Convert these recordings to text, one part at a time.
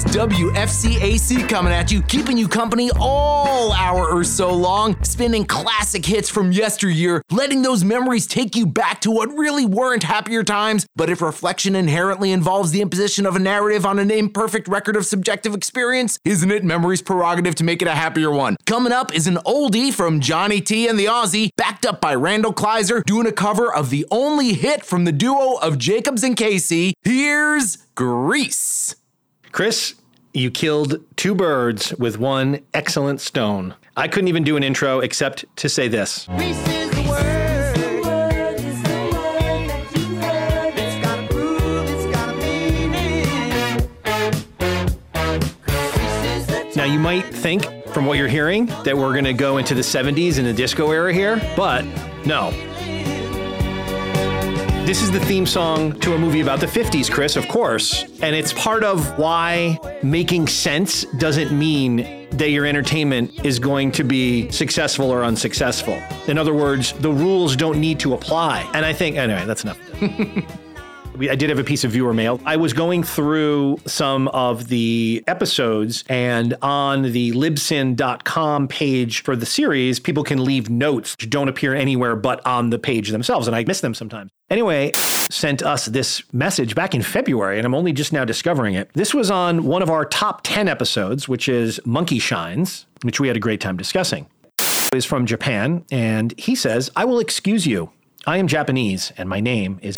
is WFCAC coming at you, keeping you company all hour or so long, spinning classic hits from yesteryear, letting those memories take you back to what really weren't happier times. But if reflection inherently involves the imposition of a narrative on an imperfect record of subjective experience, isn't it memory's prerogative to make it a happier one? Coming up is an oldie from Johnny T and the Aussie, backed up by Randall Kleiser, doing a cover of the only hit from the duo of Jacobs and Casey. Here's Grease. Chris, you killed two birds with one excellent stone. I couldn't even do an intro except to say this. Now, you might think from what you're hearing that we're going to go into the 70s and the disco era here, but no. This is the theme song to a movie about the 50s, Chris, of course. And it's part of why making sense doesn't mean that your entertainment is going to be successful or unsuccessful. In other words, the rules don't need to apply. And I think, anyway, that's enough. I did have a piece of viewer mail. I was going through some of the episodes, and on the libsyn.com page for the series, people can leave notes which don't appear anywhere but on the page themselves, and I miss them sometimes. Anyway, sent us this message back in February, and I'm only just now discovering it. This was on one of our top 10 episodes, which is Monkey Shines, which we had a great time discussing. Is from Japan, and he says, I will excuse you. I am Japanese, and my name is.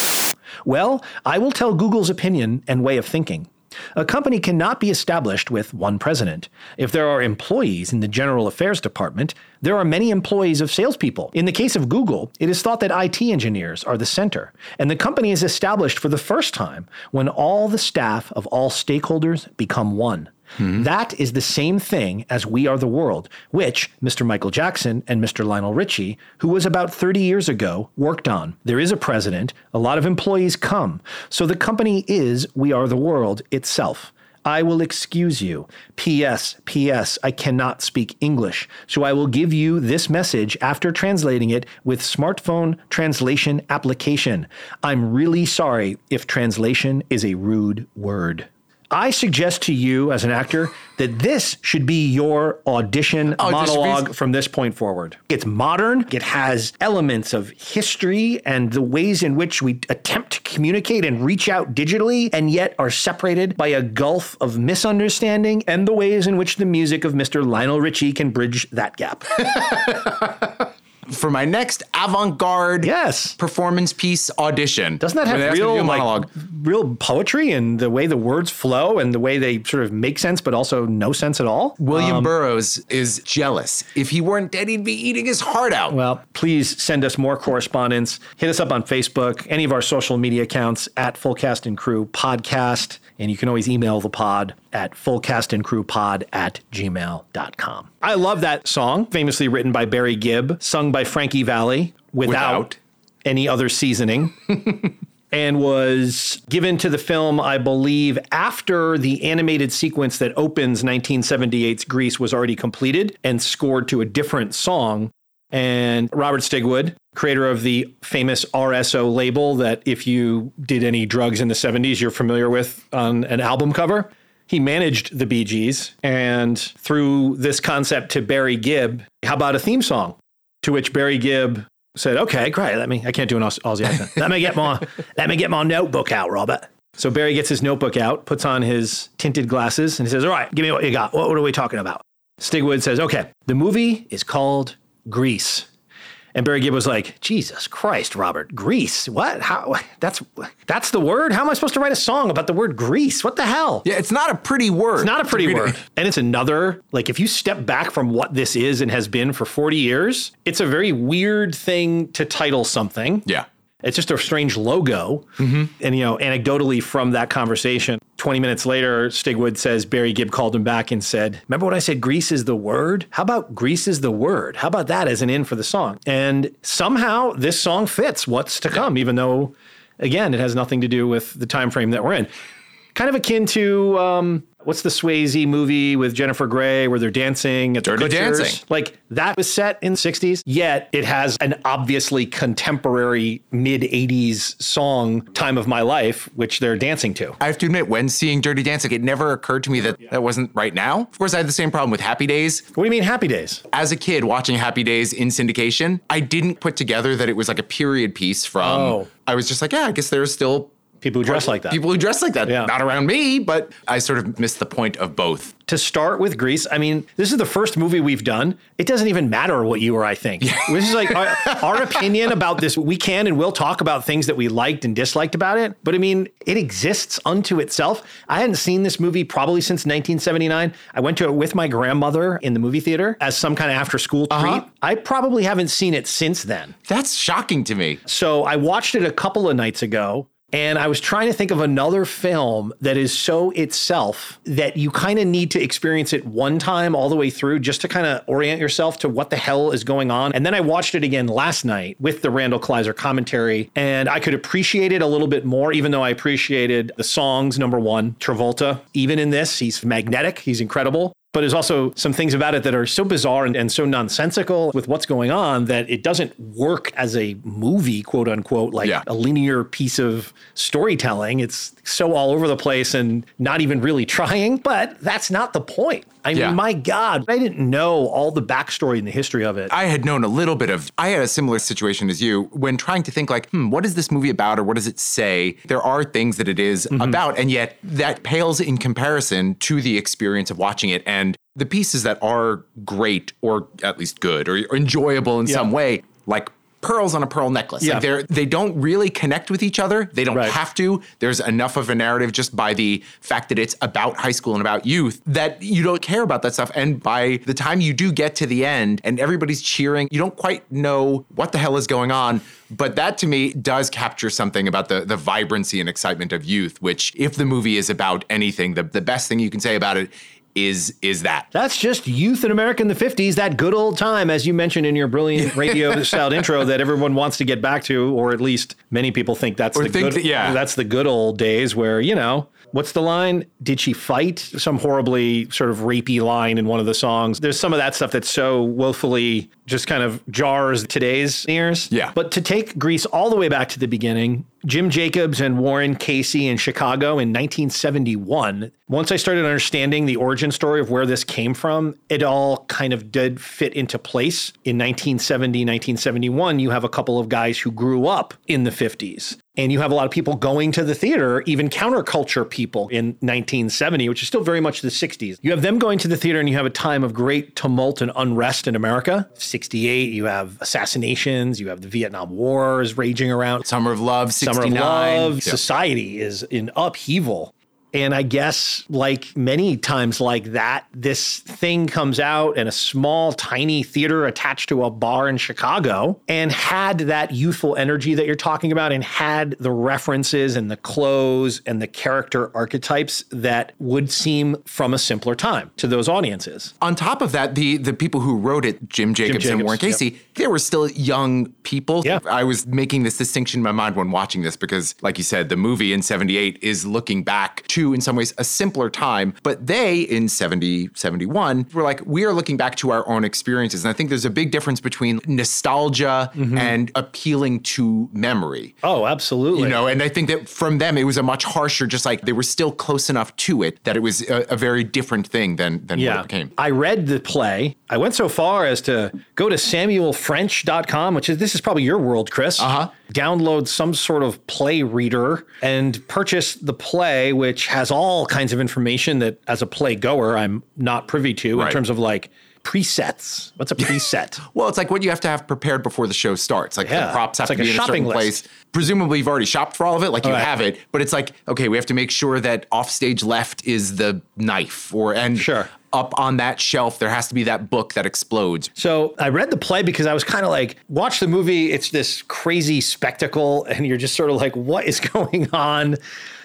Well, I will tell Google's opinion and way of thinking. A company cannot be established with one president. If there are employees in the general affairs department, there are many employees of salespeople. In the case of Google, it is thought that IT engineers are the center, and the company is established for the first time when all the staff of all stakeholders become one. Hmm. That is the same thing as We Are the World, which Mr. Michael Jackson and Mr. Lionel Richie, who was about 30 years ago, worked on. There is a president, a lot of employees come, so the company is We Are the World itself. I will excuse you. P.S. P.S. I cannot speak English, so I will give you this message after translating it with smartphone translation application. I'm really sorry if translation is a rude word. I suggest to you as an actor that this should be your audition Oh, this monologue from this point forward. It's modern, it has elements of history and the ways in which we attempt to communicate and reach out digitally, and yet are separated by a gulf of misunderstanding and the ways in which the music of Mr. Lionel Richie can bridge that gap. For my next avant garde yes. performance piece audition. Doesn't that have ask me to do real like, real poetry and the way the words flow and the way they sort of make sense but also no sense at all? William um, Burroughs is jealous. If he weren't dead, he'd be eating his heart out. Well, please send us more correspondence. Hit us up on Facebook, any of our social media accounts at Fullcast and Crew Podcast. And you can always email the pod at fullcastandcrewpod at gmail.com. I love that song, famously written by Barry Gibb, sung by Frankie Valli without, Without. any other seasoning. and was given to the film, I believe, after the animated sequence that opens 1978's Grease was already completed and scored to a different song. And Robert Stigwood, creator of the famous RSO label that if you did any drugs in the 70s, you're familiar with on an album cover. He managed the Bee Gees and threw this concept to Barry Gibb. How about a theme song? To which Barry Gibb said, "Okay, great. Let me. I can't do an Aus- Aussie accent. let me get my let me get my notebook out, Robert." So Barry gets his notebook out, puts on his tinted glasses, and he says, "All right, give me what you got. What, what are we talking about?" Stigwood says, "Okay, the movie is called Grease." And Barry Gibb was like, "Jesus Christ, Robert, Grease. What? How? That's that's the word? How am I supposed to write a song about the word Grease? What the hell?" yeah, it's not a pretty word. It's not a pretty word. And it's another, like, if you step back from what this is and has been for 40 years, it's a very weird thing to title something. Yeah. It's just a strange logo. And, you know, anecdotally from that conversation, 20 minutes later, Stigwood says Barry Gibb called him back and said, Remember what I said? Grease is the word? How about Grease is the word? How about that as an in for the song? And somehow this song fits what's to come, even though, again, it has nothing to do with the time frame that we're in kind of akin to um, what's the Swayze movie with Jennifer Grey where they're dancing at Dirty the? Dancing. Like that was set in the 60s, yet it has an obviously contemporary mid 80s song, Time of My Life, which they're dancing to. I have to admit, when seeing Dirty Dancing, it never occurred to me that that wasn't right now. Of course, I had the same problem with Happy Days. What do you mean, Happy Days? As a kid watching Happy Days in syndication, I didn't put together that it was like a period piece from. Oh. I was just like, yeah, I guess there's still People who dress like that. people who dress like that. Yeah. Not around me, but I sort of missed the point of both. to start with Grease, I mean, this is the first movie we've done. It doesn't even matter what you or I think. This is like our, our opinion about this. We can and will talk about things that we liked and disliked about it. But I mean, it exists unto itself. I hadn't seen this movie probably since 1979. I went to it with my grandmother in the movie theater as some kind of after school Uh-huh. treat. I probably haven't seen it since then. That's shocking to me. So I watched it a couple of nights ago. And I was trying to think of another film that is so itself that you kind of need to experience it one time all the way through just to kind of orient yourself to what the hell is going on. And then I watched it again last night with the Randall Kleiser commentary, and I could appreciate it a little bit more, even though I appreciated the songs, number one, Travolta. Even in this, he's magnetic, he's incredible. But there's also some things about it that are so bizarre and, and so nonsensical with what's going on that it doesn't work as a movie, quote unquote, like Yeah. a linear piece of storytelling. It's so all over the place and not even really trying. But that's not the point. I mean, my God, I didn't know all the backstory and the history of it. I had known a little bit of, I had a similar situation as you when trying to think, like, hmm, what is this movie about or what does it say? There are things that it is about, and yet that pales in comparison to the experience of watching it. And the pieces that are great or at least good or, or enjoyable in some way, like pearls on a pearl necklace. Yeah. Like they're they don't really connect with each other. They don't Right. have to. There's enough of a narrative just by the fact that it's about high school and about youth that you don't care about that stuff. And by the time you do get to the end and everybody's cheering, you don't quite know what the hell is going on. But that to me does capture something about the the vibrancy and excitement of youth, which if the movie is about anything, the, the best thing you can say about it is is that. That's just youth in America in the 50s, that good old time, as you mentioned in your brilliant radio styled intro that everyone wants to get back to, or at least many people think that's Or the think good that- yeah. that's the good old days where, you know, what's the line? Did she fight? Some horribly sort of rapey line in one of the songs. There's some of that stuff that's so woefully just kind of jars today's ears. Yeah. But to take Grease all the way back to the beginning, Jim Jacobs and Warren Casey in Chicago in 1971. Once I started understanding the origin story of where this came from, it all kind of did fit into place. In 1970, 1971, you have a couple of guys who grew up in the 50s. And you have a lot of people going to the theater, even counterculture people in 1970, which is still very much the 60s. You have them going to the theater, and you have a time of great tumult and unrest in America. 68, you have assassinations, you have the Vietnam War is raging around. Summer of Love, 69. Summer of Love, Yeah. society is in upheaval. And I guess, like many times like that, this thing comes out in a small, tiny theater attached to a bar in Chicago and had that youthful energy that you're talking about and had the references and the clothes and the character archetypes that would seem from a simpler time to those audiences. on top of that, the the people who wrote it, Jim Jacobs, and Jacobs, Warren Casey, they were still young people. Yeah. I was making this distinction in my mind when watching this because, like you said, the movie in 78 is looking back to, in some ways, a simpler time. But they, in 70, 71, were like, we are looking back to our own experiences. And I think there's a big difference between nostalgia Mm-hmm. and appealing to memory. Oh, absolutely. You know, and I think that from them it was a much harsher, just like they were still close enough to it that it was a, a very different thing than than what it became. I read the play. I went so far as to go to samuelfrench.com, which is this is probably your world, Chris. Uh-huh. Download some sort of play reader and purchase the play, which has all kinds of information that as a play goer, I'm not privy to in terms of like presets. What's a preset? Well, it's like what you have to have prepared before the show starts. Like Yeah. the props have It's like to a be in a shopping certain list. place. Presumably, you've already shopped for all of it, like you right. have it. But it's like, okay, we have to make sure that offstage left is the knife, or and Sure. up on that shelf there has to be that book that explodes. So I read the play because I was kind of like, watch the movie. It's this crazy spectacle, and you're just sort of like, what is going on?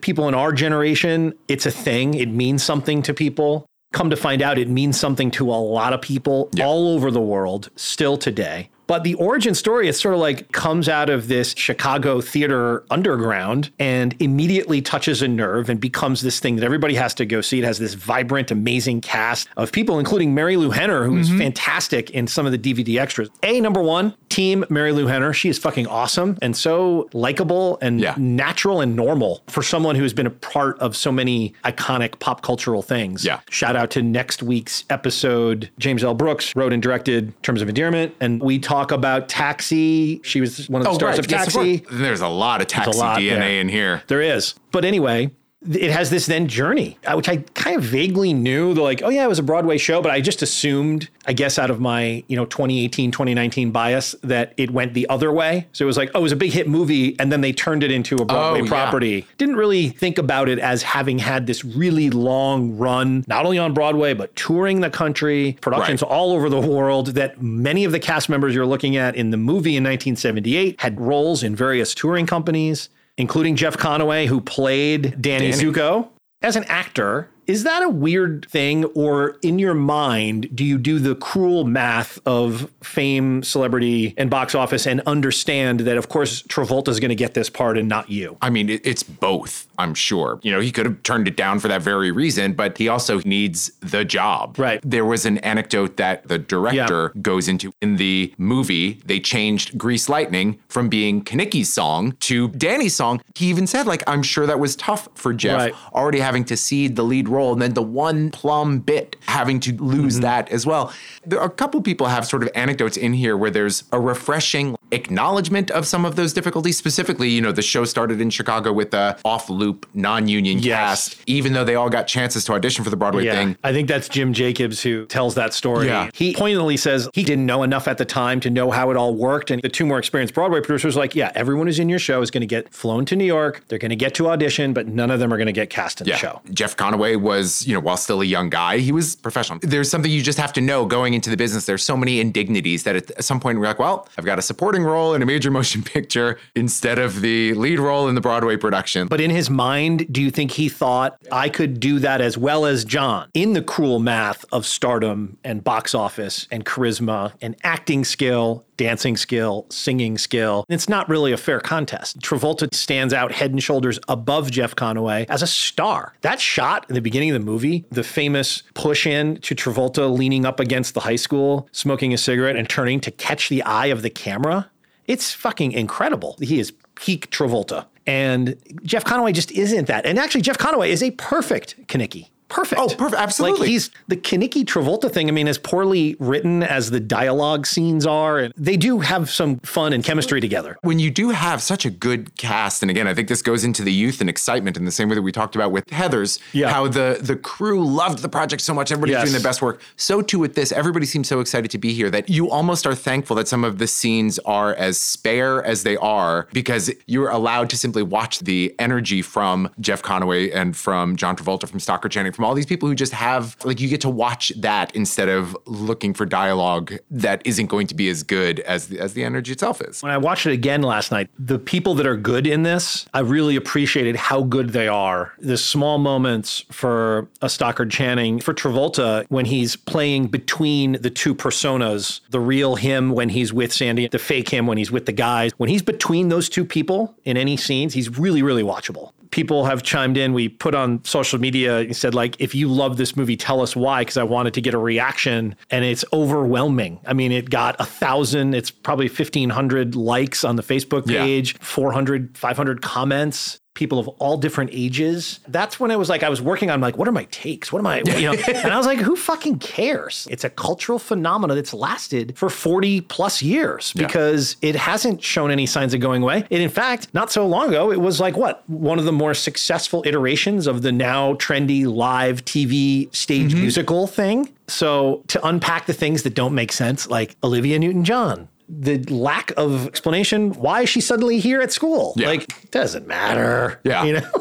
People in our generation, it's a thing. It means something to people. Come to find out, it means something to a lot of people all over the world still today. But the origin story is sort of like comes out of this Chicago theater underground and immediately touches a nerve and becomes this thing that everybody has to go see. It has this vibrant, amazing cast of people, including Marilu Henner, who is mm-hmm. fantastic in some of the DVD extras. A number one, team Marilu Henner. She is fucking awesome and so likable and Yeah. natural and normal for someone who's been a part of so many iconic pop cultural things. Yeah. Shout out to next week's episode. James L. Brooks wrote and directed Terms of Endearment. And we talk about Taxi. She was one of the oh, stars of Oh, Yes, Taxi. There's a lot of taxi lot DNA in here. There is. But anyway, it has this then journey, uh, which I kind of vaguely knew. They're like, oh yeah, it was a Broadway show, but I just assumed, I guess, out of my you know 2018, 2019 bias, that it went the other way. So it was like, oh, it was a big hit movie, and then they turned it into a Broadway Oh, yeah. property. Didn't really think about it as having had this really long run, not only on Broadway but touring the country, productions Right. all over the world. That many of the cast members you're looking at in the movie in 1978 had roles in various touring companies including Jeff Conaway, who played Danny, Danny. Zuko. As an actor, is that a weird thing, or in your mind, do you do the cruel math of fame, celebrity, and box office and understand that, of course, Travolta is going to get this part and not you? I mean, it's both, I'm sure. You know, he could have turned it down for that very reason, but he also needs the job. Right. There was an anecdote that the director goes into in the movie. They changed Grease Lightning from being Kenickie's song to Danny's song. He even said, like, I'm sure that was tough for Jeff, Right. already having to cede the lead role and then the one plum bit having to lose Mm-hmm. that as well. There are a couple people have sort of anecdotes in here where there's a refreshing acknowledgement of some of those difficulties. Specifically, you know, the show started in Chicago with a off-loop, non-union Yes. cast, even though they all got chances to audition for the Broadway thing. I think that's Jim Jacobs who tells that story. Yeah. He poignantly says he didn't know enough at the time to know how it all worked. And the two more experienced Broadway producers were like, yeah, everyone who's in your show is going to get flown to New York. They're going to get to audition, but none of them are going to get cast in Yeah. the show. Jeff Conaway was, you know, while still a young guy, he was professional. There's something you just have to know going into the business. There's so many indignities that at some point we're like, well, I've got a supporting role in a major motion picture instead of the lead role in the Broadway production. But in his mind, do you think he thought I could do that as well as John in the cruel math of stardom and box office and charisma and acting skill, dancing skill, singing skill? It's not really a fair contest. Travolta stands out head and shoulders above Jeff Conaway as a star. That shot in the beginning of the movie, the famous push in to Travolta leaning up against the high school, smoking a cigarette and turning to catch the eye of the camera. It's fucking incredible. He is peak Travolta. And Jeff Conaway just isn't that. And actually, Jeff Conaway is a perfect Kenickie. Perfect. Oh, perfect. Absolutely. Like he's the Kenickie Travolta thing. I mean, as poorly written as the dialogue scenes are, and they do have some fun and chemistry together. when you do have such a good cast, and again, I think this goes into the youth and excitement in the same way that we talked about with Heather's, Yeah. how the the crew loved the project so much, everybody's Yes. doing their best work. So too with this, everybody seems so excited to be here that you almost are thankful that some of the scenes are as spare as they are because you're allowed to simply watch the energy from Jeff Conaway and from John Travolta, from Stockard Channing, from all these people who just have like you get to watch that instead of looking for dialogue that isn't going to be as good as the, as the energy itself is. When I watched it again last night, the people that are good in this, I really appreciated how good they are. The small moments for a Stockard Channing, for Travolta, when he's playing between the two personas, the real him when he's with Sandy, the fake him when he's with the guys. When he's between those two people in any scenes, he's really, really watchable. People have chimed in. We put on social media and said, like, if you love this movie, tell us why, because I wanted to get a reaction. And it's overwhelming. I mean, it got a thousand, it's probably 1,500 likes on the Facebook Yeah. page, 400, 500 comments. People of all different ages. That's when I was like, I was working on like, what are my takes? What am I, you know? and I was like, who fucking cares? It's a cultural phenomenon that's lasted for 40 plus years because it hasn't shown any signs of going away. And in fact, not so long ago, it was like what? One of the more successful iterations of the now trendy live TV stage mm-hmm. musical thing. So to unpack the things that don't make sense, like Olivia Newton John, the lack of explanation why is she suddenly here at school Yeah. like doesn't matter Yeah. you know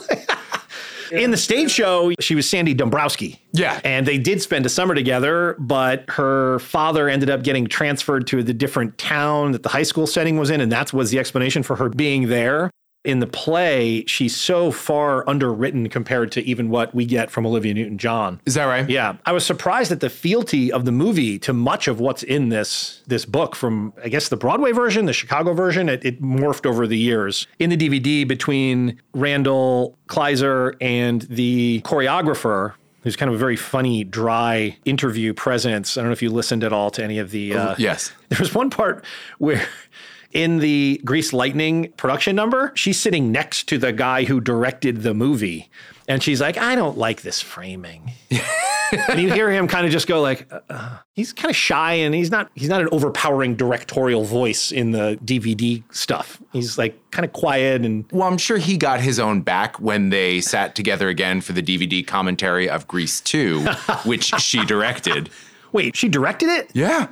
in the stage show she was sandy dombrowski Yeah. and they did spend a summer together but her father ended up getting transferred to the different town that the high school setting was in and that was the explanation for her being there in the play, she's so far underwritten compared to even what we get from Olivia Newton John. Is that right? Yeah, I was surprised at the fealty of the movie to much of what's in this this book. From I guess the Broadway version, the Chicago version, it, it morphed over the years. In the DVD, between Randall Kleiser and the choreographer, who's kind of a very funny, dry interview presence. I don't know if you listened at all to any of the. Uh, Yes. there was one part where. In the Grease Lightning production number, she's sitting next to the guy who directed the movie. And she's like, I don't like this framing and you hear him kind of just go like uh, uh, he's kind of shy and he's not he's not an overpowering directorial voice in the dvd stuff he's like kind of quiet and Well, I'm sure he got his own back when they sat together again for the DVD commentary of Grease 2, which she directed. wait she directed it Yeah.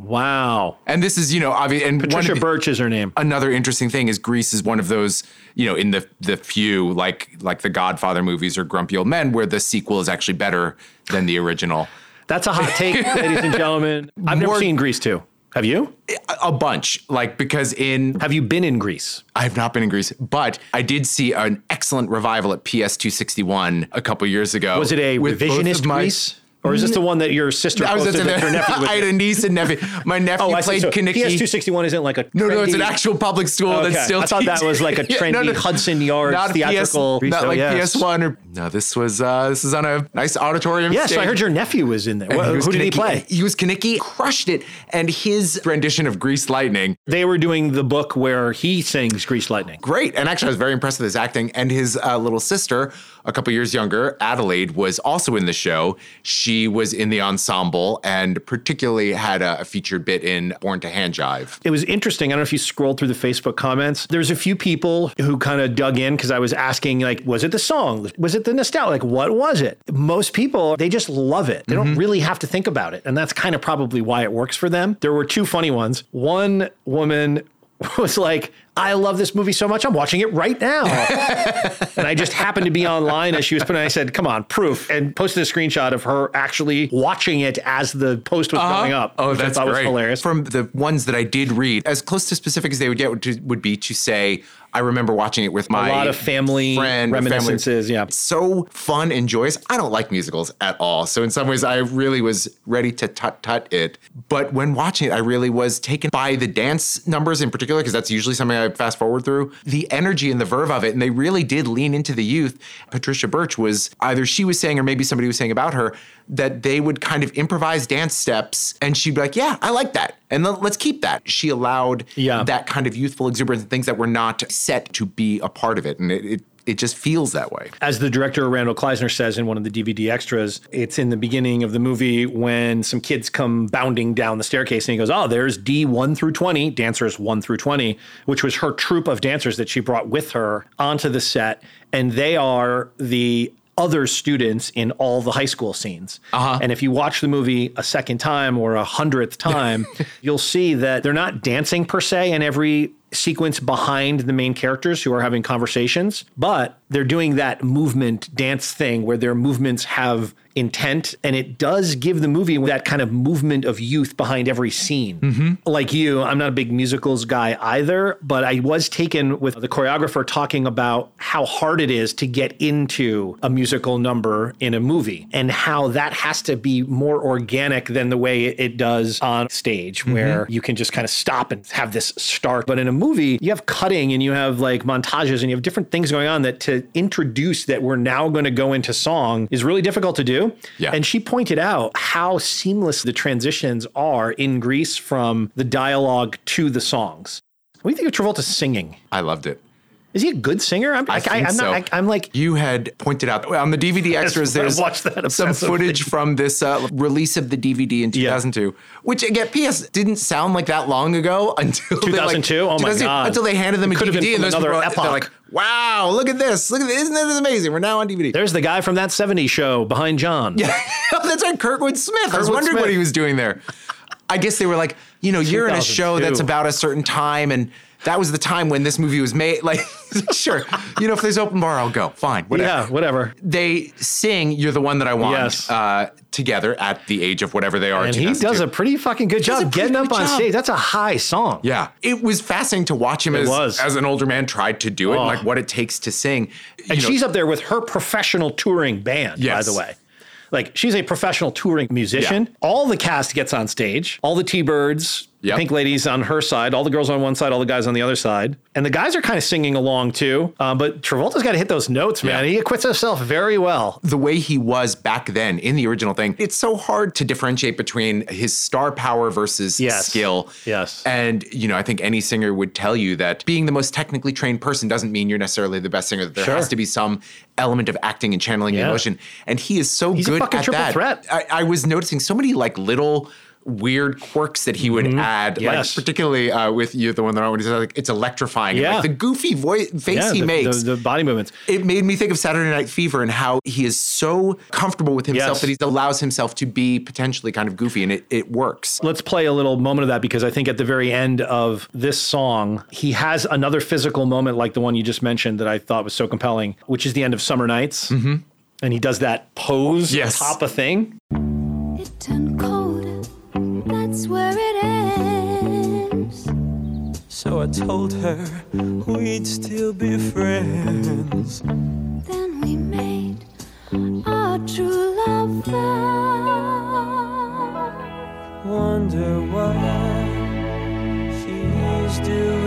Wow And this is, you know, obvious. And patricia the- birch is her name another interesting thing is Grease is one of those, you know, in the the few like like the Godfather movies or Grumpy Old Men where the sequel is actually better than the original. that's a hot take ladies and gentlemen i've never seen Grease too. have you A, bunch, like because in have you been in Grease? I have not been in Grease, but I did see an excellent revival at PS 261 a couple years ago. was it a revisionist my- or is this the one that your sister I was posted gonna that your nephew was I had a niece and nephew. My nephew Oh, played So Kenickie. PS261 isn't like a No, no, it's an actual public school Okay. that's still. I thought that was like a Yeah, no, trendy no. Hudson Yards not theatrical. PS, not Oh, like yes. PS1 or no. This was uh, this is on a nice auditorium. Yeah, so I heard your nephew was in there. And was Who did he play? He was Kenickie, crushed it, and his rendition of Grease Lightning, They were doing the book where he sings Grease Lightning. great. And actually, I was very impressed with his acting. And his uh, little sister, a couple years younger, Adelaide, was also in the show. She was in the ensemble and particularly had a, a featured bit in Born to Hand Jive. It was interesting. I don't know if you scrolled through the Facebook comments. There's a few people who kind of dug in because I was asking, like, was it the song? Was it the nostalgia? Like, what was it? Most people, they just love it. They don't mm-hmm. really have to think about it. And that's kind of probably why it works for them. There were two funny ones. One woman was like, I love this movie so much, I'm watching it right now. and I just happened to be online as she was putting it. I said, come on, proof. And posted a screenshot of her actually watching it as the post was going uh-huh. up. Oh, which I that's thought great. was hilarious. From the ones that I did read, as close to specific as they would get would, to- would be to say, I remember watching it with my a lot of family friend, family. reminiscences. Yeah. So fun and joyous. I don't like musicals at all. So in some ways, I really was ready to tut tut it. But when watching it, I really was taken by the dance numbers in particular, because that's usually something I fast forward through. The energy and the verve of it, and they really did lean into the youth. Patricia Birch was either she was saying, or maybe somebody was saying about her that they would kind of improvise dance steps, and she'd be like, "Yeah, I like that." And let's keep that. She allowed Yeah. that kind of youthful exuberance and things that were not set to be a part of it. And it, it, it just feels that way. As the director Randall Kleiser says in one of the DVD extras, it's in the beginning of the movie when some kids come bounding down the staircase and he goes, Oh, there's D1 through 20, dancers 1 through 20, which was her troupe of dancers that she brought with her onto the set. And they are the other students in all the high school scenes. Uh-huh. And if you watch the movie a second time or a hundredth time, you'll see that they're not dancing per se in every sequence behind the main characters who are having conversations, but they're doing that movement dance thing where their movements have intent and it does give the movie that kind of movement of youth behind every scene. Mm-hmm. Like you, I'm not a big musicals guy either, but I was taken with the choreographer talking about how hard it is to get into a musical number in a movie and how that has to be more organic than the way it does on stage mm-hmm. where you can just kind of stop and have this start. But in a movie, you have cutting and you have like montages and you have different things going on that to introduce that we're now going to go into song is really difficult to do. Yeah. And she pointed out how seamless the transitions are in Grease from the dialogue to the songs. What do you think of Travolta singing? I loved it. Is he a good singer? I'm, I think am so. not, I, am like, You had pointed out on the DVD extras. There's some footage from this uh, release of the DVD in 2002, which again, P.S. didn't sound like that long ago until they, like, 2002? Oh my 2002, God. Until they handed them a have been DVD, and those another people, they're like, "Wow, look at this! Look at this! Isn't this amazing? We're now on DVD." there's the guy from that 70s show behind John. Yeah, that's right, Kurtwood Smith. I was wondering Smith. what he was doing there. I guess they were like, you know, you're in a show that's about a certain time, and that was the time when this movie was made. Like, sure, you know, if there's open bar, I'll go. Fine, whatever. Yeah, whatever. They sing "You're the One That I Want" Yes. uh, together at the age of whatever they are. And he does a pretty fucking good job pretty getting up on job. stage. That's a high song. Yeah, it was fascinating to watch him as, was. as an older man tried to do it, and Oh. like what it takes to sing. You And know, she's up there with her professional touring band, by the way. Like she's a professional touring musician. Yeah. All the cast gets on stage. All the T-Birds, Yep. Pink Ladies on her side, all the girls on one side, all the guys on the other side. And the guys are kind of singing along too. Um, but Travolta's got to hit those notes, man. Yeah. He acquits himself very well. the way he was back then in the original thing, it's so hard to differentiate between his star power versus Yes. skill. Yes. And, you know, I think any singer would tell you that being the most technically trained person doesn't mean you're necessarily the best singer. That there Sure. has to be some element of acting and channeling Yeah. emotion. And he is so good. He's a good fucking at triple that. threat. I, I was noticing so many like little weird quirks that he would add, Mm-hmm. Yes. like particularly uh, with you, the one that I want to say, like it's electrifying. And, Yeah. like the goofy voice face Yeah, he the, makes the, the body movements. it made me think of Saturday Night Fever and how he is so comfortable with himself Yes. that he allows himself to be potentially kind of goofy and it, it works. Let's play a little moment of that because I think at the very end of this song, he has another physical moment like the one you just mentioned that I thought was so compelling, which is the end of Summer Nights. Mm-hmm. And he does that pose Yes. top of thing. It turned cold, that's where it ends. So I told her we'd still be friends. Then we made our true love vow. Wonder what she's doing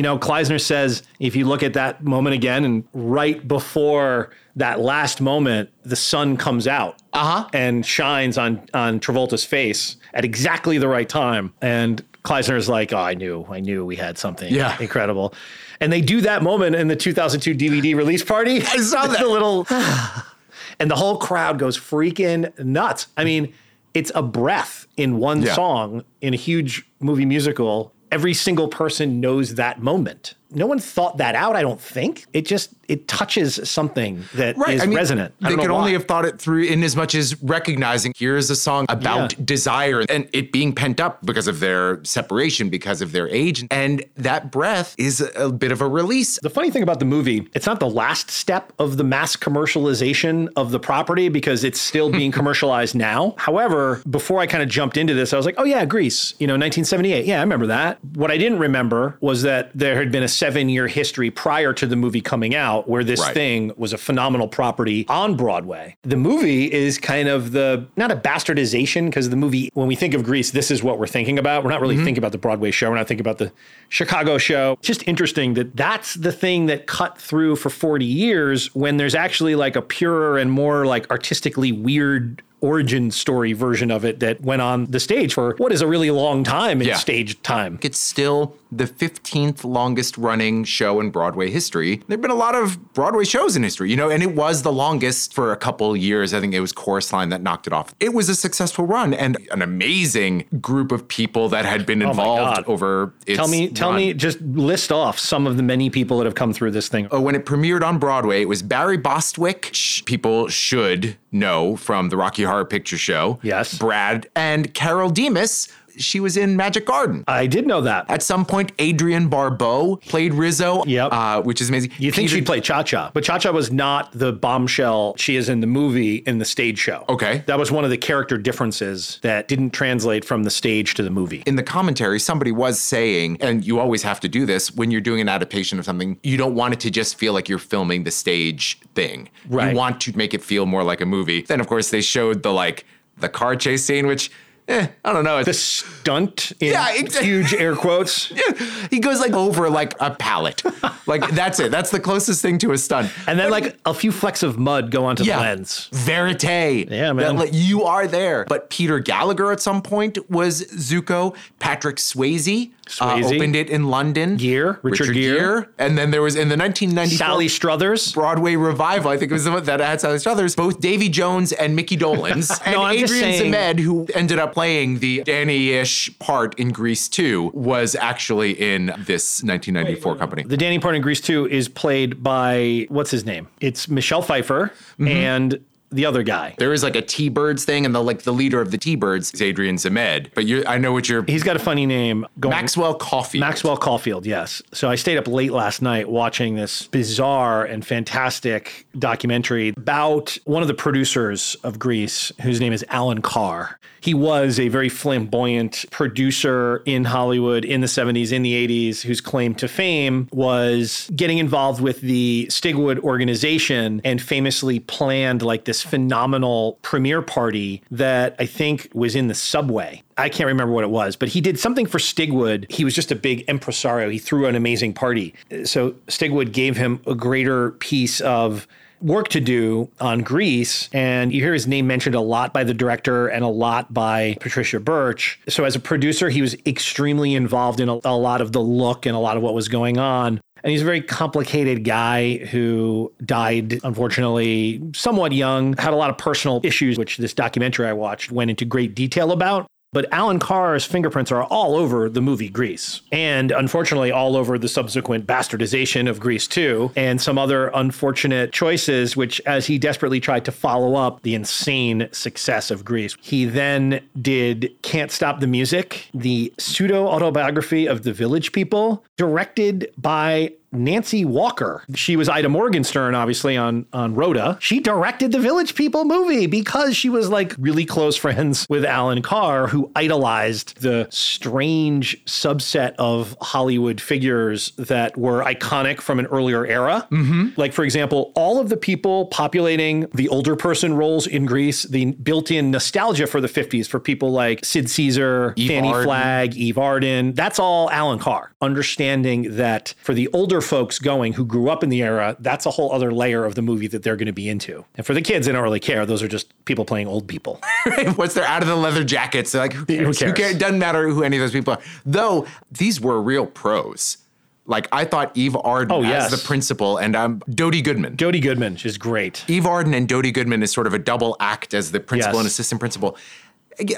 You know, Kleiser says if you look at that moment again and right before that last moment, the sun comes out Uh-huh. and shines on on Travolta's face at exactly the right time. And Kleiser is like, "Oh, I knew, I knew we had something Yeah. incredible." And they do that moment in the 2002 DVD release party. I saw that. little, and the whole crowd goes freaking nuts. I mean, it's a breath in one Yeah. song in a huge movie musical. Every single person knows that moment. No one thought that out, I don't think. It just it touches something that is resonant. I They could only have thought it through in as much as recognizing here's a song about Yeah. desire and it being pent up because of their separation, because of their age. And that breath is a bit of a release. The funny thing about the movie, it's not the last step of the mass commercialization of the property because it's still being commercialized now. However, before I kind of jumped into this, I was like, oh yeah, Grease, you know, 1978. Yeah, I remember that. What I didn't remember was that there had been a seven year history prior to the movie coming out where this Right. thing was a phenomenal property on Broadway. The movie is kind of the, not a bastardization because the movie, when we think of Grease, this is what we're thinking about. We're not really mm-hmm. thinking about the Broadway show. We're not thinking about the Chicago show. It's Just interesting that that's the thing that cut through for 40 years when there's actually like a purer and more like artistically weird origin story version of it that went on the stage for what is a really long time in Yeah. stage time. It's still the 15th longest running show in Broadway history. There have been a lot of Broadway shows in history, you know, and it was the longest for a couple years. I think it was Chorus Line that knocked it off. It was a successful run and an amazing group of people that had been Oh involved God. over its Tell me, tell run. me, just list off some of the many people that have come through this thing. Oh, when it premiered on Broadway, it was Barry Bostwick. People should know from the Rocky Horror Picture Show. Yes. Brad and Carole Demas. She was in Magic Garden. I did know that. At some point, Adrienne Barbeau played Rizzo, Yep. uh, which is amazing. You think Peter- she'd play Cha Cha, but Cha Cha was not the bombshell she is in the movie in the stage show. Okay. That was one of the character differences that didn't translate from the stage to the movie. in the commentary, somebody was saying, and you always have to do this when you're doing an adaptation of something, you don't want it to just feel like you're filming the stage thing. Right. You want to make it feel more like a movie. Then, of course, they showed the like the car chase scene, which eh, I don't know. The It's, stunt in Yeah, exactly. huge air quotes. he goes like over like a pallet. like that's it. That's the closest thing to a stunt. And then like a few flecks of mud go onto the lens. Verite. Yeah, man. That, like, you are there. But Peter Gallagher at some point was Zuko. Patrick Swayze, uh, opened it in London. Gere, Richard Gere. And then there was in the 1994 Sally Struthers. Broadway revival. I think it was the one that had Sally Struthers. Both Davy Jones and Micky Dolenz and No, Adrian saying- Zmed, who ended up playing the Danny-ish part in Grease 2, was actually in this 1994 company. The Danny part in Grease 2 is played by what's his name? It's Michelle Pfeiffer Mm-hmm. and the other guy. There is like a T-Birds thing, and the like the leader of the T-Birds is Adrian Zmed. But you I know what you're He's got a funny name. Going, Maxwell Caulfield. Maxwell Caulfield, yes. So I stayed up late last night watching this bizarre and fantastic documentary about one of the producers of Grease, whose name is Alan Carr. He was a very flamboyant producer in Hollywood in the 70s, in the 80s, whose claim to fame was getting involved with the Stigwood organization and famously planned like this phenomenal premiere party that I think was in the subway. I can't remember what it was, but he did something for Stigwood. He was just a big impresario. He threw an amazing party. So Stigwood gave him a greater piece of work to do on Grease. And you hear his name mentioned a lot by the director and a lot by Patricia Birch. So as a producer, he was extremely involved in a, a lot of the look and a lot of what was going on. And he's a very complicated guy who died, unfortunately, somewhat young, had a lot of personal issues, which this documentary I watched went into great detail about. But Alan Carr's fingerprints are all over the movie Grease, and unfortunately, all over the subsequent bastardization of Grease 2 and some other unfortunate choices, which, as he desperately tried to follow up the insane success of Grease, he then did Can't Stop the Music, the pseudo autobiography of the Village People, directed by Nancy Walker. She was Ida Morgenstern, obviously, on, on Rhoda. She directed the Village People movie because she was like really close friends with Alan Carr, who idolized the strange subset of Hollywood figures that were iconic from an earlier era. Mm-hmm. Like, for example, all of the people populating the older person roles in Grease, the built in nostalgia for the 50s for people like Sid Caesar, Eve Fanny Arden. Flagg, Eve Arden, that's all Alan Carr. Understanding that for the older folks going who grew up in the era, that's a whole other layer of the movie that they're going to be into. And for the kids, they don't really care. Those are just people playing old people. Once they're out of the leather jackets, they're like, who cares? Who cares? cares? Doesn't matter who any of those people are. Though these were real pros. Like I thought Eve Arden Oh, as yes. the principal and um, Dody Goodman. Jodie Goodman, she's great. Eve Arden and Dody Goodman is sort of a double act as the principal Yes. and assistant principal.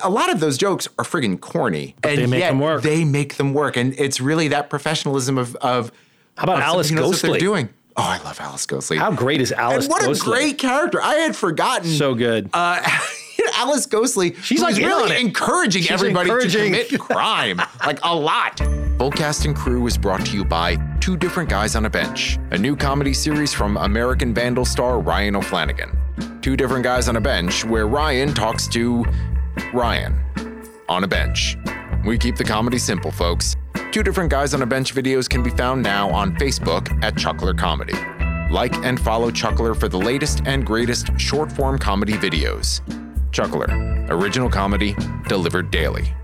A lot of those jokes are friggin' corny, and they make yet them work. they make them work, and it's really that professionalism of of. How about of Alice Ghostley? else that they're doing. Oh, I love Alice Ghostley. How great is Alice and what Ghostley? a great character! I had forgotten. So good. uh, Alice Ghostley. She's like really encouraging She's everybody encouraging- to commit crime, like a lot. Full Cast and Crew is brought to you by Two Different Guys on a Bench, a new comedy series from American Vandal star Ryan O'Flanagan. Two Different Guys on a Bench, where Ryan talks to Ryan on a bench. We keep the comedy simple, folks. Two Different Guys on a Bench videos can be found now on Facebook at Chuckler Comedy. Like and follow Chuckler for the latest and greatest short form comedy videos. Chuckler, original comedy delivered daily.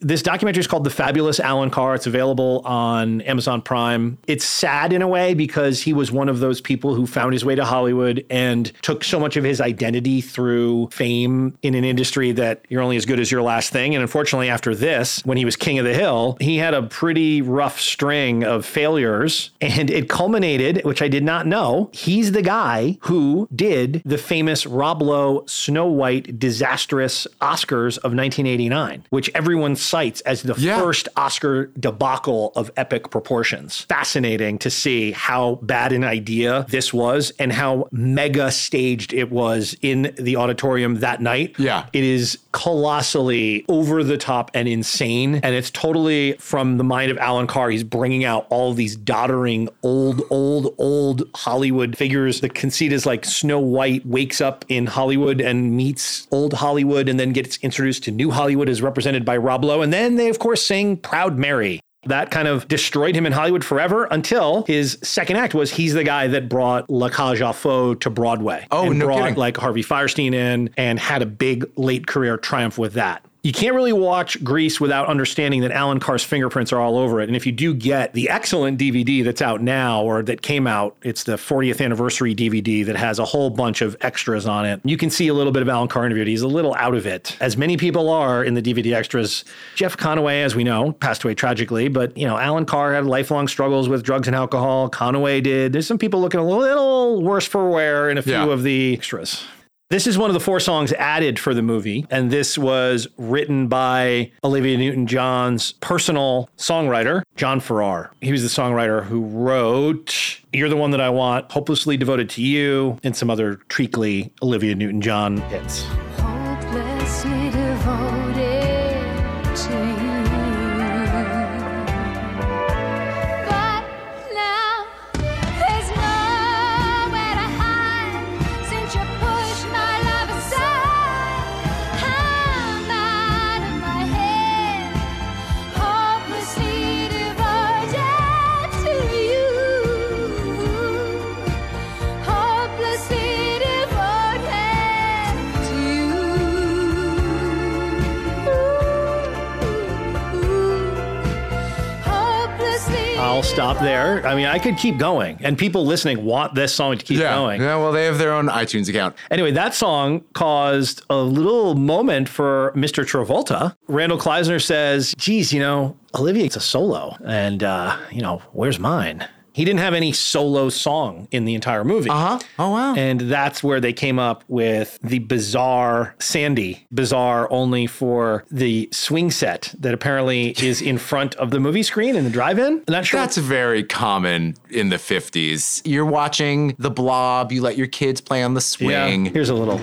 This documentary is called The Fabulous Alan Carr. It's available on Amazon Prime. It's sad in a way because he was one of those people who found his way to Hollywood and took so much of his identity through fame in an industry that you're only as good as your last thing. And unfortunately, after this, when he was king of the hill, he had a pretty rough string of failures. And it culminated, which I did not know, he's the guy who did the famous Rob Lowe Snow White disastrous Oscars of 1989, which everyone cites as the Yeah. first Oscar debacle of epic proportions. Fascinating to see how bad an idea this was and how mega staged it was in the auditorium that night. Yeah. It is colossally over the top and insane. And it's totally from the mind of Alan Carr. He's bringing out all these doddering, old, old, old Hollywood figures. The conceit is like Snow White wakes up in Hollywood and meets old Hollywood and then gets introduced to new Hollywood as represented by Rob Lowe. And then they, of course, sing Proud Mary. That kind of destroyed him in Hollywood forever until his second act was he's the guy that brought La Cage aux Folles to Broadway. Oh, and no brought kidding. like Harvey Fierstein in and had a big late career triumph with that. You can't really watch Grease without understanding that Alan Carr's fingerprints are all over it. And if you do get the excellent DVD that's out now or that came out, it's the 40th anniversary DVD that has a whole bunch of extras on it. You can see a little bit of Alan Carr interviewed. He's a little out of it, as many people are in the DVD extras. Jeff Conaway, as we know, passed away tragically, but you know, Alan Carr had lifelong struggles with drugs and alcohol. Conaway did. There's some people looking a little worse for wear in a few Yeah. of the extras. This is one of the four songs added for the movie, and this was written by Olivia Newton John's personal songwriter, John Farrar. He was the songwriter who wrote You're the One That I Want, Hopelessly Devoted to You, and some other treacly Olivia Newton John hits. Stop there. I mean, I could keep going, and people listening want this song to keep Yeah. going. Yeah, well, they have their own iTunes account. Anyway, that song caused a little moment for Mr. Travolta. Randal Kleiser says, geez, you know, Olivia, it's a solo. And, uh, you know, where's mine? He didn't have any solo song in the entire movie. Uh huh. Oh, wow. And that's where they came up with the bizarre Sandy, bizarre only for the swing set that apparently is in front of the movie screen in the drive-in. Not sure. That's very common in the 50s. You're watching The Blob, you let your kids play on the swing. yeah. swing. Here's a little.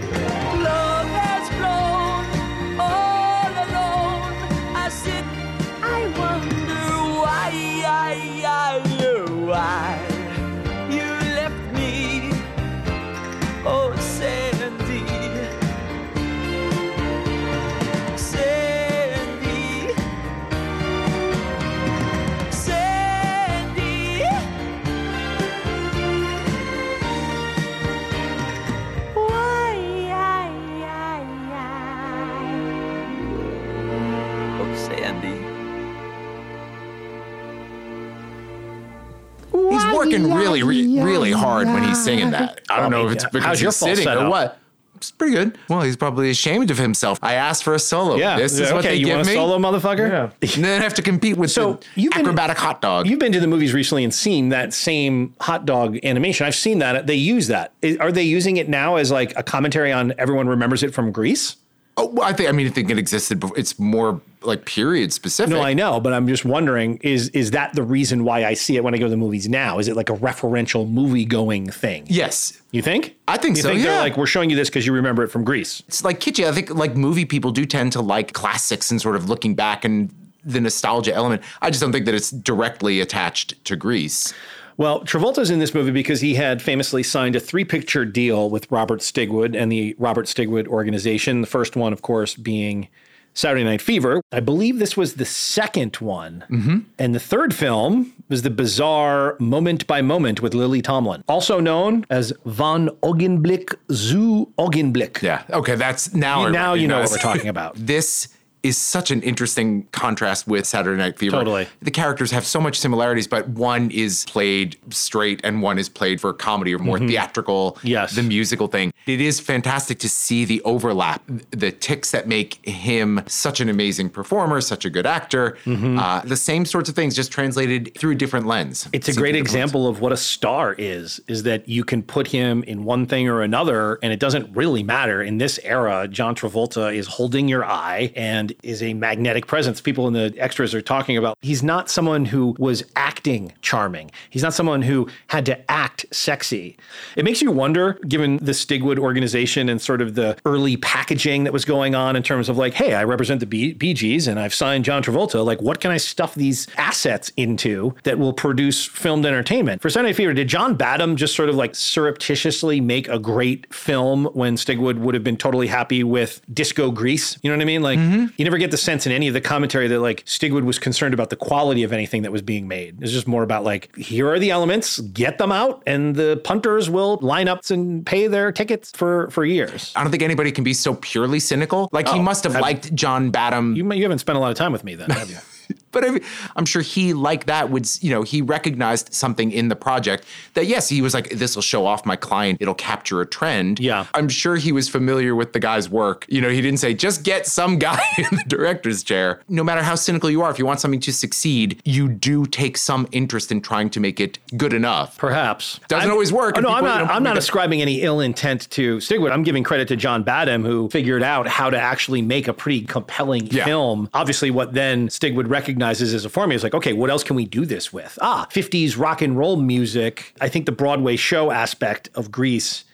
Working really, re- really hard when he's singing that. I don't know if yeah. it's because How's your he's sitting falsetto? or what. It's pretty good. Well, he's probably ashamed of himself. I asked for a solo. Yeah. This is okay, what they you give want a me. solo, motherfucker? And then I have to compete with So, the you've been- acrobatic hot dog. You've been to the movies recently and seen that same hot dog animation. I've seen that. They use that. Is- Are they using it now as like a commentary on everyone remembers it from Grease? Oh, well, I think. I mean, I think it existed. Before. It's more like period specific. No, I know, but I'm just wondering is is that the reason why I see it when I go to the movies now? Is it like a referential movie going thing? Yes, You think? I think you so, Think yeah. they're like we're showing you this because you remember it from Grease. it's like kitschy. I think like movie people do tend to like classics and sort of looking back and the nostalgia element. I just don't think that it's directly attached to Grease. Well, Travolta's in this movie because he had famously signed a three picture deal with Robert Stigwood and the Robert Stigwood organization. The first one, of course, being Saturday Night Fever. I believe this was the second one. Mm-hmm. And the third film was the bizarre Moment by Moment with Lily Tomlin, also known as Von Augenblick zu Augenblick. Yeah. Okay. That's now. Now you know what we're talking about. this is such an interesting contrast with Saturday Night Fever. Totally. The characters have so much similarities, but one is played straight and one is played for comedy or more theatrical. Mm-hmm. Yes. The musical thing. It is fantastic to see the overlap, the ticks that make him such an amazing performer, such a good actor. Uh, the same sorts of things, just translated through a different lens. It's a great example of what a star is, is that you can put him in one thing or another and it doesn't really matter. In this era, John Travolta is holding your eye and is a magnetic presence. People in the extras are talking about he's not someone who was acting charming. He's not someone who had to act sexy. It makes you wonder, given the Stigwood organization and sort of the early packaging that was going on in terms of like, hey, I represent the Bee Gees and I've signed John Travolta. Like, what can I stuff these assets into that will produce filmed entertainment? For Saturday Night Fever, did John Badham just sort of like surreptitiously make a great film when Stigwood would have been totally happy with Disco Grease? You know what I mean? Like, mm-hmm. you never get the sense in any of the commentary that like Stigwood was concerned about the quality of anything that was being made. It's just more about like, here are the elements, get them out, and the punters will line up and pay their tickets for for years. I don't think anybody can be so purely cynical. Like he Oh, must have have- liked John Badham You, you haven't spent a lot of time with me then, have you? But I'm sure he, like that, would, you know, he recognized something in the project that, yes, he was like, this will show off my client. It'll capture a trend. Yeah. I'm sure he was familiar with the guy's work. You know, he didn't say, just get some guy in the director's chair. No matter how cynical you are, if you want something to succeed, you do take some interest in trying to make it good enough. Perhaps Doesn't always work, Oh, no, I'm not. I'm not ascribing any ill intent to Stigwood. I'm giving credit to John Badham, who figured out how to actually make a pretty compelling Yeah. film. Obviously, what then Stigwood recognizes as a formula is like, okay, what else can we do this with? Ah, 50s rock and roll music. I think the Broadway show aspect of Grease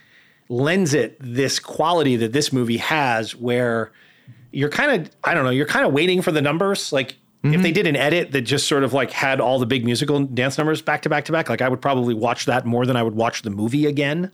lends it this quality that this movie has, where you're kind of, I don't know, you're kind of waiting for the numbers, like. If they did an edit that just sort of like had all the big musical dance numbers back to back to back, like I would probably watch that more than I would watch the movie again.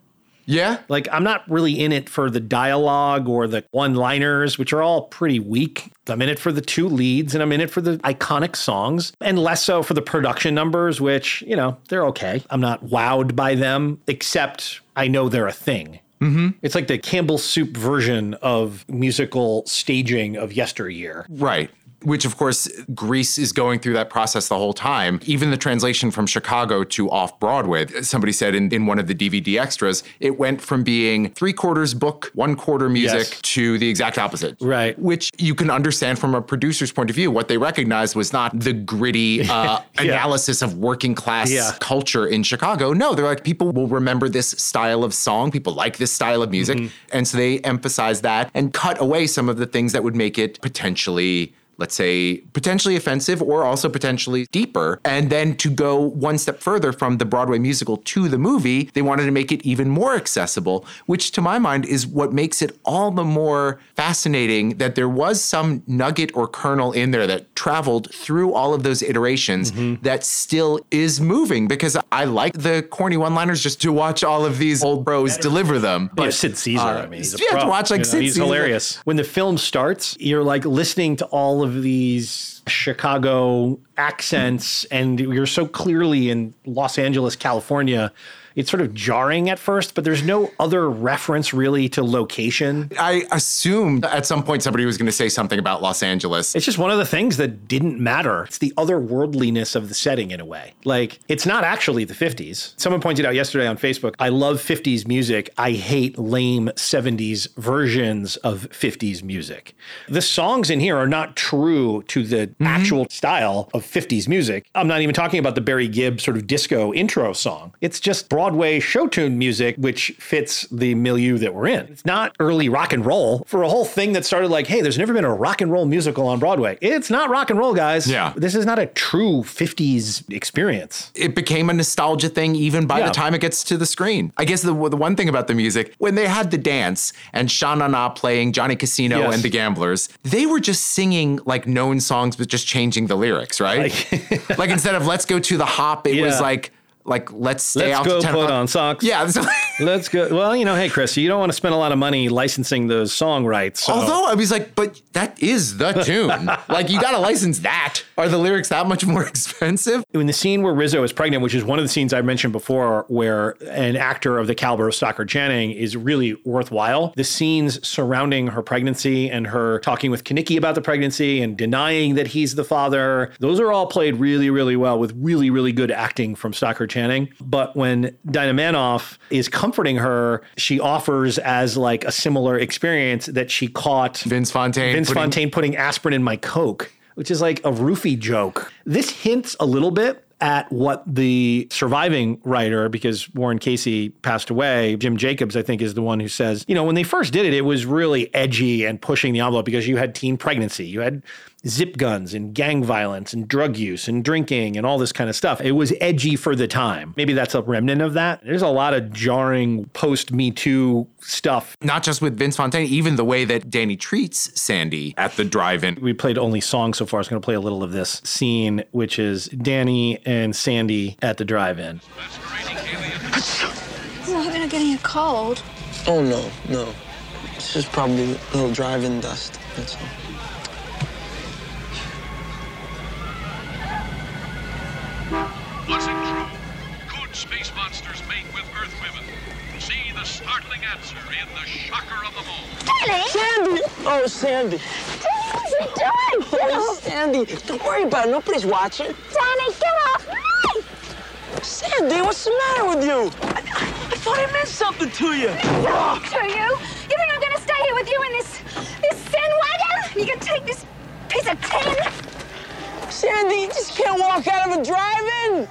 Yeah. Like I'm not really in it for the dialogue or the one-liners, which are all pretty weak. I'm in it for the two leads and I'm in it for the iconic songs and less so for the production numbers, which, you know, they're okay. I'm not wowed by them, except I know they're a thing. Mm-hmm. It's like the Campbell soup version of musical staging of yesteryear. Right. Which, of course, Grease is going through that process the whole time. Even the translation from Chicago to off Broadway, somebody said in, in one of the DVD extras, it went from being three quarters book, one quarter music Yes. to the exact opposite. Right. Which you can understand from a producer's point of view. What they recognized was not the gritty uh, analysis of working class Yeah. culture in Chicago. No, they're like, people will remember this style of song. People like this style of music. Mm-hmm. And so they emphasize that and cut away some of the things that would make it potentially let's say potentially offensive or also potentially deeper. And then to go one step further from the broadway musical to the movie they wanted to make it even more accessible which to my mind is what makes it all the more fascinating that there was some nugget or kernel in there that traveled through all of those iterations that still is moving. Because i like the corny one liners just to watch all of these old bros deliver them. But Sid Caesar, uh, I mean, he's yeah, to watch, like, You know, Sid he's Caesar. hilarious. When the film starts, you're like listening to all of these Chicago accents, and you're so clearly in Los Angeles, California. It's sort of jarring at first, but there's no other reference really to location. I assumed at some point somebody was going to say something about Los Angeles. It's just one of the things that didn't matter. It's the otherworldliness of the setting in a way. Like, it's not actually the 50s. Someone pointed out yesterday on Facebook, I love 50s music. I hate lame 70s versions of 50s music. The songs in here are not true to the mm-hmm. actual style of 50s music. I'm not even talking about the Barry Gibb sort of disco intro song. It's just Broadway show tune music, which fits the milieu that we're in. It's not early rock and roll for a whole thing that started like, hey, there's never been a rock and roll musical on Broadway. It's not rock and roll, guys. Yeah. This is not a true 50s experience. It became a nostalgia thing even by Yeah. the time it gets to the screen. I guess the, the one thing about the music, when they had the dance and Sha Na Na playing Johnny Casino Yes. and the Gamblers, they were just singing like known songs but just changing the lyrics, right? Like, instead of let's go to the hop, it was like like let's stay Let's out go to 10 put o'clock. on socks. Yeah. so- Let's go. Well, you know, hey, Chris, you don't want to spend a lot of money licensing those song rights. So. Although I was like, but that is the tune. like you got to license that. Are the lyrics that much more expensive? in the scene where Rizzo is pregnant, which is one of the scenes I mentioned before, where an actor of the caliber of Stockard Channing is really worthwhile. The scenes surrounding her pregnancy and her talking with Kenickie about the pregnancy and denying that he's the father, those are all played really, really well with really, really good acting from Stockard Channing. But when Dinah Manoff is comforting her, she offers as like a similar experience that she caught Vince Fontaine. Vince putting- Fontaine putting aspirin in my Coke, which is like a roofie joke. This hints a little bit at what the surviving writer, because Warren Casey passed away, Jim Jacobs, I think, is the one who says, you know, when they first did it, it was really edgy and pushing the envelope because you had teen pregnancy, you had zip guns and gang violence and drug use and drinking and all this kind of stuff. It was edgy for the time. Maybe that's a remnant of that. There's a lot of jarring post Me Too stuff Not just with Vince Fontaine, even the way that Danny treats Sandy at the drive-in. we played only songs so far. I was going to play a little of this scene, which is Danny and Sandy at the drive-in. You're not gonna getting a cold. Oh no, no. It's just probably a little drive in dust. That's all. Space monsters mate with Earth women? See the startling answer in The Shocker of them All. Sandy! Oh, Sandy. What's he doing? Get Oh, off! Sandy. Don't worry about it. Nobody's watching. Danny, get off me! Sandy, what's the matter with you? I, I thought I meant something to you. To you? You think I'm gonna stay here with you in this this sin wagon? You can take this piece of tin? Sandy, you just can't walk out of a drive-in.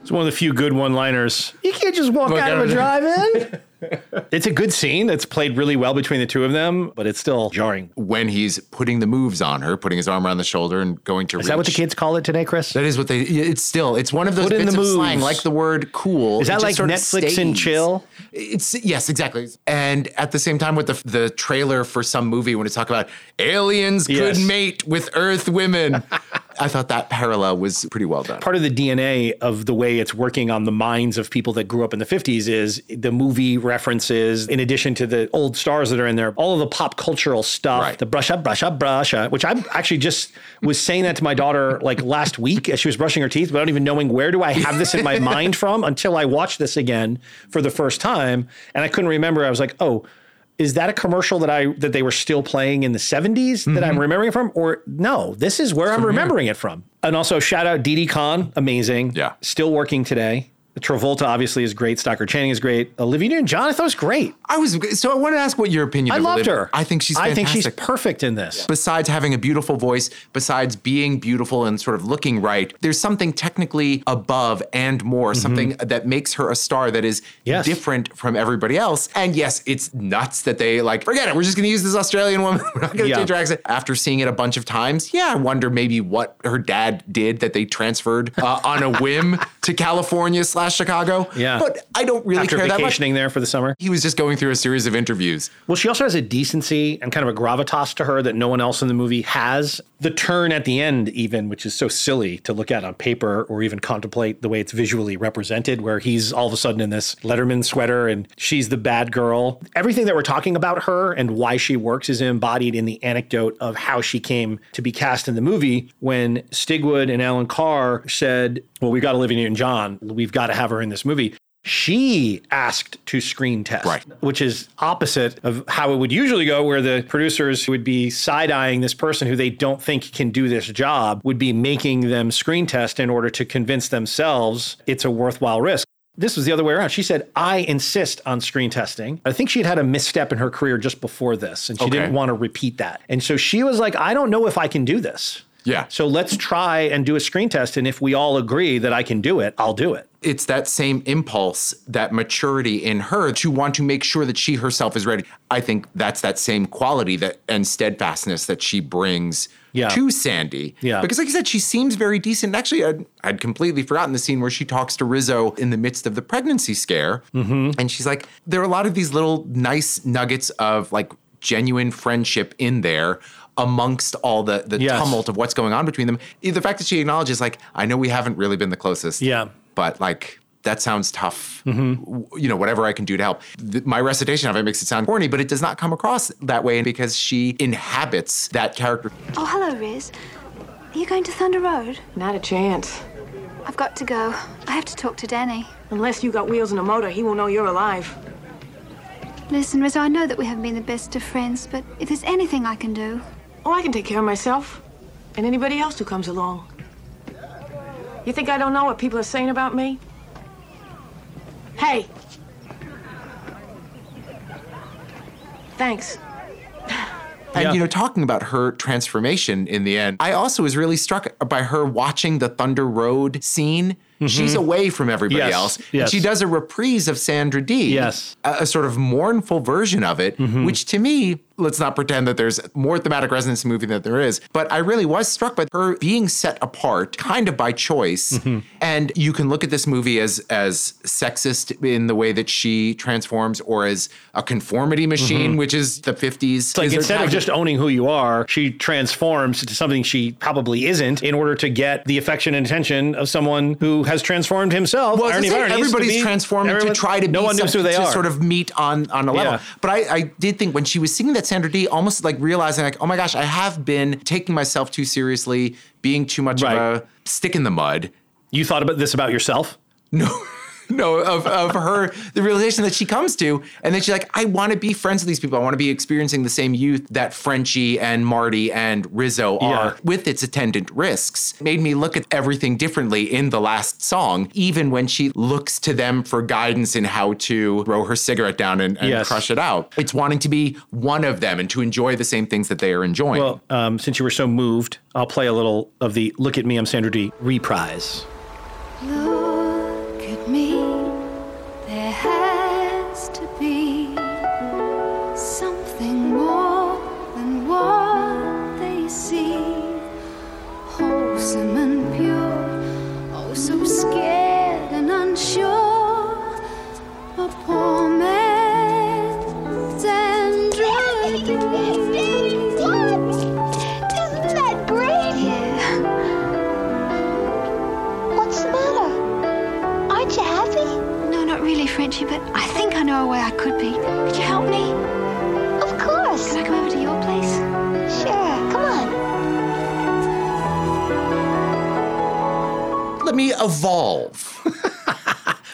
It's one of the few good one-liners. You can't just walk out of a drive-in. it's a good scene. It's played really well between the two of them, but it's still jarring. When he's putting the moves on her, putting his arm around the shoulder and going to Is that what the kids call it today, Chris? That is what they. It's still. It's one of those Put in bits the of slang, like the word "cool." Is that like sort of Netflix and chill? It's yes, exactly. And at the same time, with the the trailer for some movie, when it's talking about aliens Yes. could mate with Earth women, I thought that parallel was pretty well done. part of the DNA of the way it's working on the minds of people that grew up in the 50s is the movie references, in addition to the old stars that are in there, all of the pop cultural stuff, Right. the brush up, brush up, brush up, which I actually just was saying that to my daughter like last week as she was brushing her teeth, without even knowing where do I have this in my mind from until I watched this again for the first time. And I couldn't remember. I was like, oh, is that a commercial that I that they were still playing in the 70s that Mm-hmm. I'm remembering from? Or no, this is where I'm remembering it from. And also shout out Didi Conn, amazing. Yeah. Still working today. Travolta obviously is great. Stockard Channing is great. Olivia Newton-John I thought was great. I was so I want to ask what your opinion. I of loved Olivia- her. I think she's. I think she's perfect in this. besides having a beautiful voice, besides being beautiful and sort of looking right, there's something technically above and more, something that makes her a star that is Mm-hmm. Yes. different from everybody else. And yes, it's nuts that they like, forget it, we're just gonna use this Australian woman. We're not gonna Yeah. change her accent. After seeing it a bunch of times, yeah, I wonder maybe what her dad did that they transferred uh, on a whim to California slash Chicago. Yeah. But I don't really After care that much. vacationing there for the summer. He was just going through a series of interviews. Well, she also has a decency and kind of a gravitas to her that no one else in the movie has. The turn at the end, even, which is so silly to look at on paper or even contemplate the way it's visually represented, where he's all of a sudden in this Letterman sweater and she's the bad girl. Everything that we're talking about her and why she works is embodied in the anecdote of how she came to be cast in the movie when Stigwood and Alan Carr said, Well, we've got Olivia Newton John. We've got to have her in this movie. She asked to screen test, Right. which is opposite of how it would usually go, where the producers would be side eyeing this person who they don't think can do this job, would be making them screen test in order to convince themselves it's a worthwhile risk. This was the other way around. She said, I insist on screen testing. I think she had had a misstep in her career just before this, and she Okay. didn't want to repeat that. And so she was like, I don't know if I can do this. Yeah. So let's try and do a screen test. And if we all agree that I can do it, I'll do it. it's that same impulse, that maturity in her to want to make sure that she herself is ready. I think that's that same quality that and steadfastness that she brings Yeah. to Sandy. Yeah. Because like I said, she seems very decent. Actually, I'd, I'd completely forgotten the scene where she talks to Rizzo in the midst of the pregnancy scare. Mm-hmm. And she's like, there are a lot of these little nice nuggets of like genuine friendship in there amongst all the the Yes. tumult of what's going on between them. The fact that she acknowledges like, I know we haven't really been the closest Yeah. but like that sounds tough. Mm-hmm. You know, whatever I can do to help. Th- my recitation of it makes it sound corny, but it does not come across that way because she inhabits that character. Oh, hello, Riz. Are you going to Thunder Road? Not a chance. I've got to go. I have to talk to Danny. Unless you got wheels and a motor, he won't know you're alive. Listen, Riz, I know that we haven't been the best of friends, but if there's anything I can do. Oh, I can take care of myself. And anybody else who comes along. You think I don't know what people are saying about me? Hey! Thanks. And Yeah. you know, talking about her transformation in the end, I also was really struck by her watching the Thunder Road scene. She's away from everybody Mm-hmm. Yes, else. And yes. she does a reprise of Sandra Dee. Yes. A, a sort of mournful version of it, Mm-hmm. which to me, let's not pretend that there's more thematic resonance in the movie than there is. But I really was struck by her being set apart, kind of by choice. Mm-hmm. And you can look at this movie as as sexist in the way that she transforms, or as a conformity machine, which is the 50s. Mm-hmm. It's like instead of just owning who you are, she transforms to something she probably isn't in order to get the affection and attention of someone who has transformed himself. Well, Irony of gonna say, everybody's be- transforming everyone- to try to no be one knows who they to are. sort of meet on on a level. Yeah. But I, I did think when she was singing that Sandra Dee, almost like realizing like, oh my gosh, I have been taking myself too seriously, being too much Right. of a stick in the mud. you thought about this about yourself? No. no, of, of her, the realization that she comes to, and then she's like, I want to be friends with these people. I want to be experiencing the same youth that Frenchie and Marty and Rizzo are Yeah. with its attendant risks. Made me look at everything differently in the last song, even when she looks to them for guidance in how to throw her cigarette down and, and Yes. crush it out. It's wanting to be one of them and to enjoy the same things that they are enjoying. Well, um, since you were so moved, I'll play a little of the "Look at Me, I'm Sandra Dee" reprise. Look think I know a way I could be. Could you help me? Of course. Can I come over to your place? Sure, come on. Let me evolve.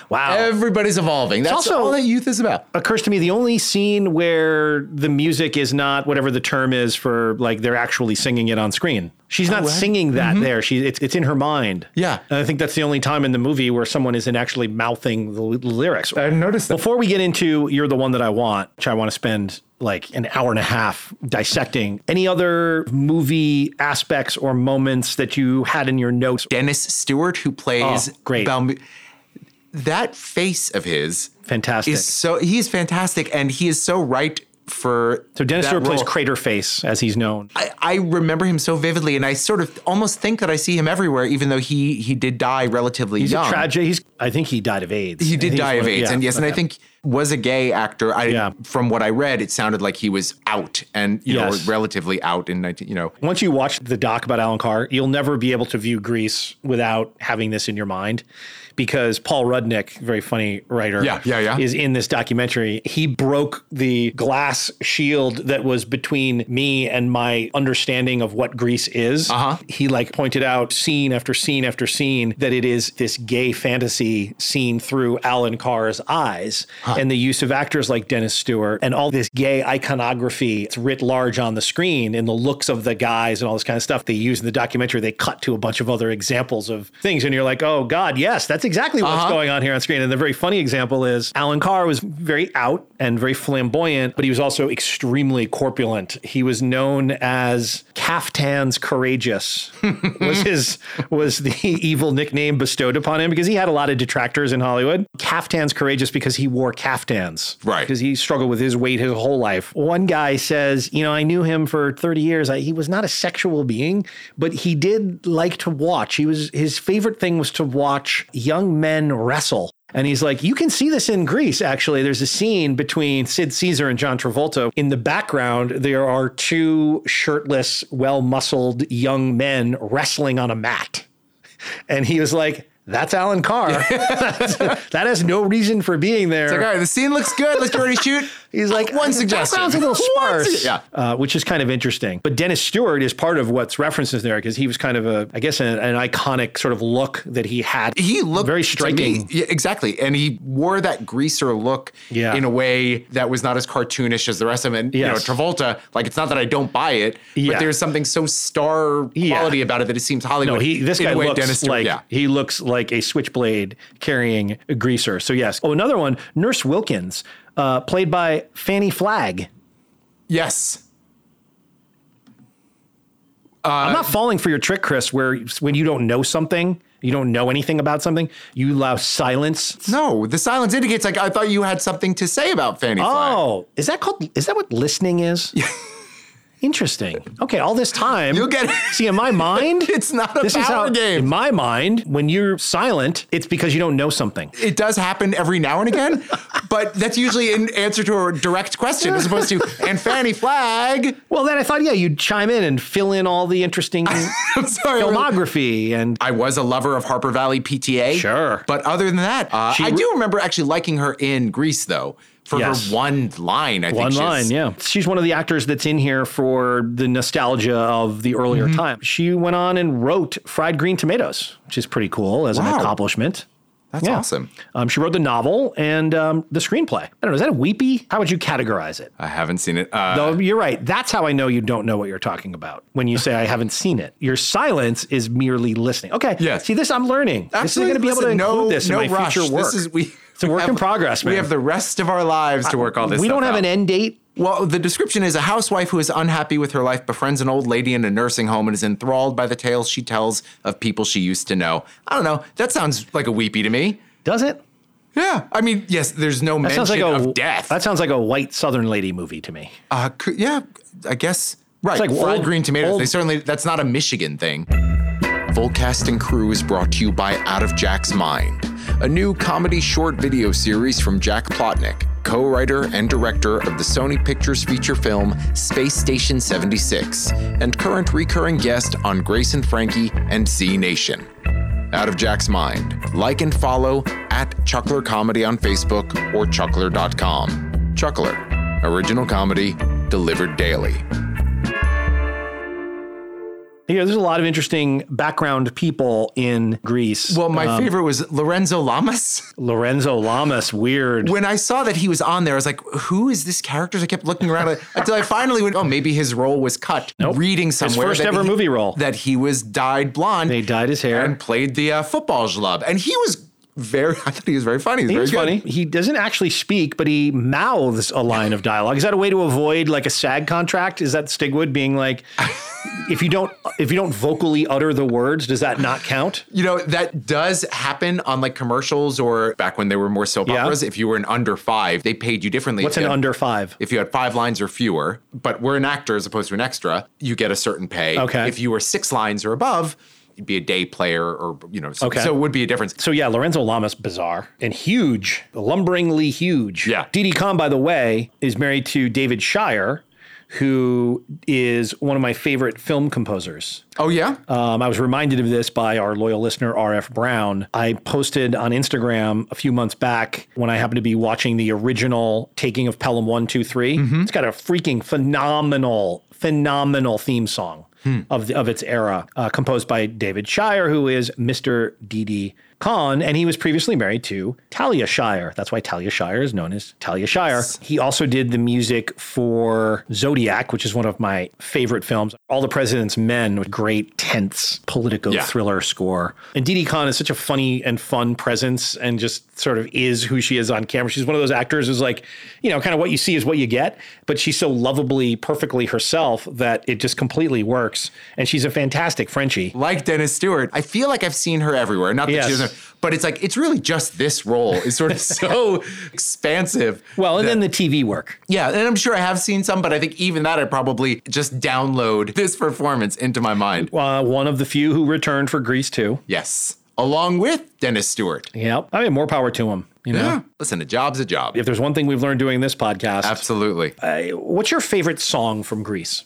Wow. Everybody's evolving. That's also- all that youth is about. occurs to me the only scene where the music is not whatever the term is for like they're actually singing it on screen. She's not oh, right. singing that mm-hmm. there. She it's it's in her mind. Yeah. And I think that's the only time in the movie where someone isn't actually mouthing the l- lyrics. I noticed that. Before we get into You're the One That I Want, which I want to spend like an hour and a half dissecting, any other movie aspects or moments that you had in your notes? Dennis Stewart, who plays Oh, great. Balm- that face of his Fantastic. is so he's fantastic, and he is so right for so Dennis Stewart plays. Crater Face, as he's known. I, I remember him so vividly, and I sort of almost think that I see him everywhere, even though he he did die relatively He's young. a tragic. He's. I think he died of AIDS. He did die of AIDS, yeah, and yes, and I think was a gay actor. I Yeah. from what I read, it sounded like he was out and you Yes. know relatively out in nineteen. You know, once you watch the doc about Alan Carr, you'll never be able to view Grease without having this in your mind. Because Paul Rudnick, very funny writer, Yeah, yeah, yeah. is in this documentary. He broke the glass shield that was between me and my understanding of what Grease is. Uh-huh. He like pointed out scene after scene after scene that it is this gay fantasy seen through Alan Carr's eyes, and the use of actors like Dennis Stewart and all this gay iconography. It's writ large on the screen in the looks of the guys and all this kind of stuff they use in the documentary. They cut to a bunch of other examples of things, and you're like, oh God, yes, that's exactly what's Uh-huh. going on here on screen. And the very funny example is Alan Carr was very out and very flamboyant, but he was also extremely corpulent. He was known as Caftans Courageous was his was the evil nickname bestowed upon him because he had a lot of detractors in Hollywood. Caftans Courageous because he wore caftans. Right. Because he struggled with his weight his whole life. One guy says, you know, I knew him for 30 years. I, he was not a sexual being, but he did like to watch. He was his favorite thing was to watch young men wrestle. And he's like, you can see this in Grease, actually. There's a scene between Sid Caesar and John Travolta. In the background, there are two shirtless, well muscled young men wrestling on a mat. And he was like, that's Alan Carr. that has no reason for being there. It's like, all right, the scene looks good. Let's get ready to shoot. He's like, one "The suggestion. background's a little sparse, yeah. uh, which is kind of interesting. But Dennis Stewart is part of what's referenced in there because he was kind of a, I guess, an, an iconic sort of look that he had. He looked very striking. yeah, exactly, and he wore that greaser look Yeah. in a way that was not as cartoonish as the rest of them. And Yes. you know, Travolta, like it's not that I don't buy it, Yeah. but there's something so star quality about it that it seems Hollywood. No, he this guy looks Stewart- like he looks like a switchblade carrying a greaser. So yes. Oh, another one, Nurse Wilkins, uh, played by Fanny Flagg. Yes. I'm not falling for your trick, Chris, where when you don't know something, you don't know anything about something, you allow silence. No, the silence indicates like I thought you had something to say about Fanny Flagg. Oh, is that called? Is that what listening is? Interesting. Okay, all this time. You'll get it. See, in my mind, It's not a this is power how, game. In my mind, when you're silent, it's because you don't know something. It does happen every now and again, but that's usually in answer to a direct question as opposed to and Fanny Flagg. Well, then I thought, yeah, you'd chime in and fill in all the interesting sorry. I really- filmography and I was a lover of Harper Valley PTA. Sure. But other than that, uh, I do remember actually liking her in Grease, though, for Yes. her one line. I one line. Yeah, she's one of the actors that's in here for the nostalgia of the earlier Mm-hmm. time. She went on and wrote Fried Green Tomatoes, which is pretty cool as an accomplishment. That's Yeah. awesome. Um, she wrote the novel and um, the screenplay. I don't know. Is that a weepy? How would you categorize it? I haven't seen it. Uh, No, you're right. That's how I know you don't know what you're talking about when you say I haven't seen it. Your silence is merely listening. Okay. Yes. See, this I'm learning. Absolutely. this is going to be able to include no, this no in my rush. future work. This is we. It's a work have- in progress, man. We have the rest of our lives to work all this. we don't have out. an end date. Well, the description is a housewife who is unhappy with her life befriends an old lady in a nursing home and is enthralled by the tales she tells of people she used to know. I don't know. That sounds like a weepy to me. Does it? Yeah. I mean, yes, there's no That mention like a of death. That sounds like a white Southern lady movie to me. Uh, yeah, I guess. Right. like Fried old- green tomatoes. old- They certainly, that's not a Michigan thing. Full cast and crew is brought to you by Out of Jack's Mind, a new comedy short video series from Jack Plotnick, co writer and director of the Sony Pictures feature film Space Station 76, and current recurring guest on Grace and Frankie and Z Nation. Out of Jack's Mind. Like and follow at Chuckler Comedy on Facebook or chuckler.com. Chuckler, original comedy delivered daily. Yeah, there's a lot of interesting background people in Grease. Well, my Um, favorite was Lorenzo Lamas. Lorenzo Lamas, weird. When I saw that he was on there, I was like, who is this character? So I kept looking around until I finally went, oh, maybe his role was cut. Nope. Reading His somewhere. first ever he- movie role. That he was dyed blonde. They dyed his hair. And played the uh, football club. And he was very, I thought he was very funny. He He very funny. He doesn't actually speak, but he mouths a line of dialogue. Is that a way to avoid like a SAG contract? Is that Stigwood being like, if you don't if you don't vocally utter the words, does that not count? You know, that does happen on like commercials or back when they were more soap Yeah. operas. If you were an under five, they paid you differently. What's an had- under five? If you had five lines or fewer, but were an actor as opposed to an extra, you get a certain pay. Okay. If you were six lines or above, be a day player or, you know, so, Okay. so it would be a difference. So yeah, Lorenzo Lamas bizarre and huge, lumberingly huge. Yeah. Didi Conn, by the way, is married to David Shire, who is one of my favorite film composers. Oh, yeah? Um, I was reminded of this by our loyal listener, RF Brown. I posted on Instagram a few months back when I happened to be watching the original Taking of Pelham 123. It's got a freaking phenomenal, phenomenal theme song. Of, the, of its era, uh, composed by David Shire, who is Mr. Didi Conn, and he was previously married to Talia Shire. That's why Talia Shire is known as Talia Shire. He also did the music for Zodiac, which is one of my favorite films. All the President's Men, with great tense politico Yeah. thriller score. And Didi Conn is such a funny and fun presence and just sort of is who she is on camera. She's one of those actors who's like, you know, kind of what you see is what you get, but she's so lovably, perfectly herself that it just completely works. And she's a fantastic Frenchie. Like Dennis Stewart, I feel like I've seen her everywhere. Not that Yes. she doesn't, but it's like, it's really just this role. It's sort of so expansive. Well, and that- then the TV work. Yeah, and I'm sure I have seen some, but I think even that I'd probably just download this performance into my mind. Uh, one of the few who returned for Grease too. Yes, along with Dennis Stewart. Yep. I mean, more power to him. You know, Yeah. Listen, a job's a job. if there's one thing we've learned doing this podcast, Absolutely. uh, what's your favorite song from Grease?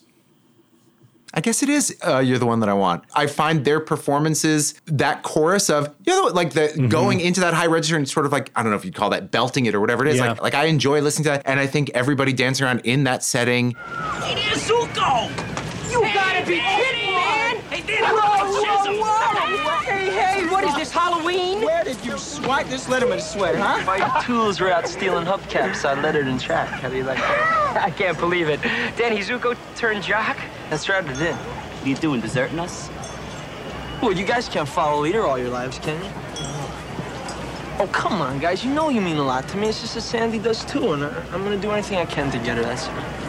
I guess it is. Uh, you're the one that I want. I find their performances, that chorus of, you know, like the Mm-hmm. going into that high register and sort of like, I don't know if you'd call that belting it or whatever it is. Yeah. Like, like I enjoy listening to that. And I think everybody dancing around in that setting. It is Zuko! You gotta be kidding, man! Hey, whoa, whoa, whoa! Hey, hey, what is this, Halloween? Where did you swipe this Letterman sweat, huh? My tools were out stealing hubcaps on lettered and track. How do you like that? I can't believe it. Danny Zuko turned jock? That's right, it did. What are you doing, deserting us? Well, you guys can't follow leader all your lives, can you? Oh, come on, guys. You know you mean a lot to me. It's just that Sandy does too, and I, I'm gonna do anything I can to get her. That's Sandy?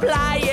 They're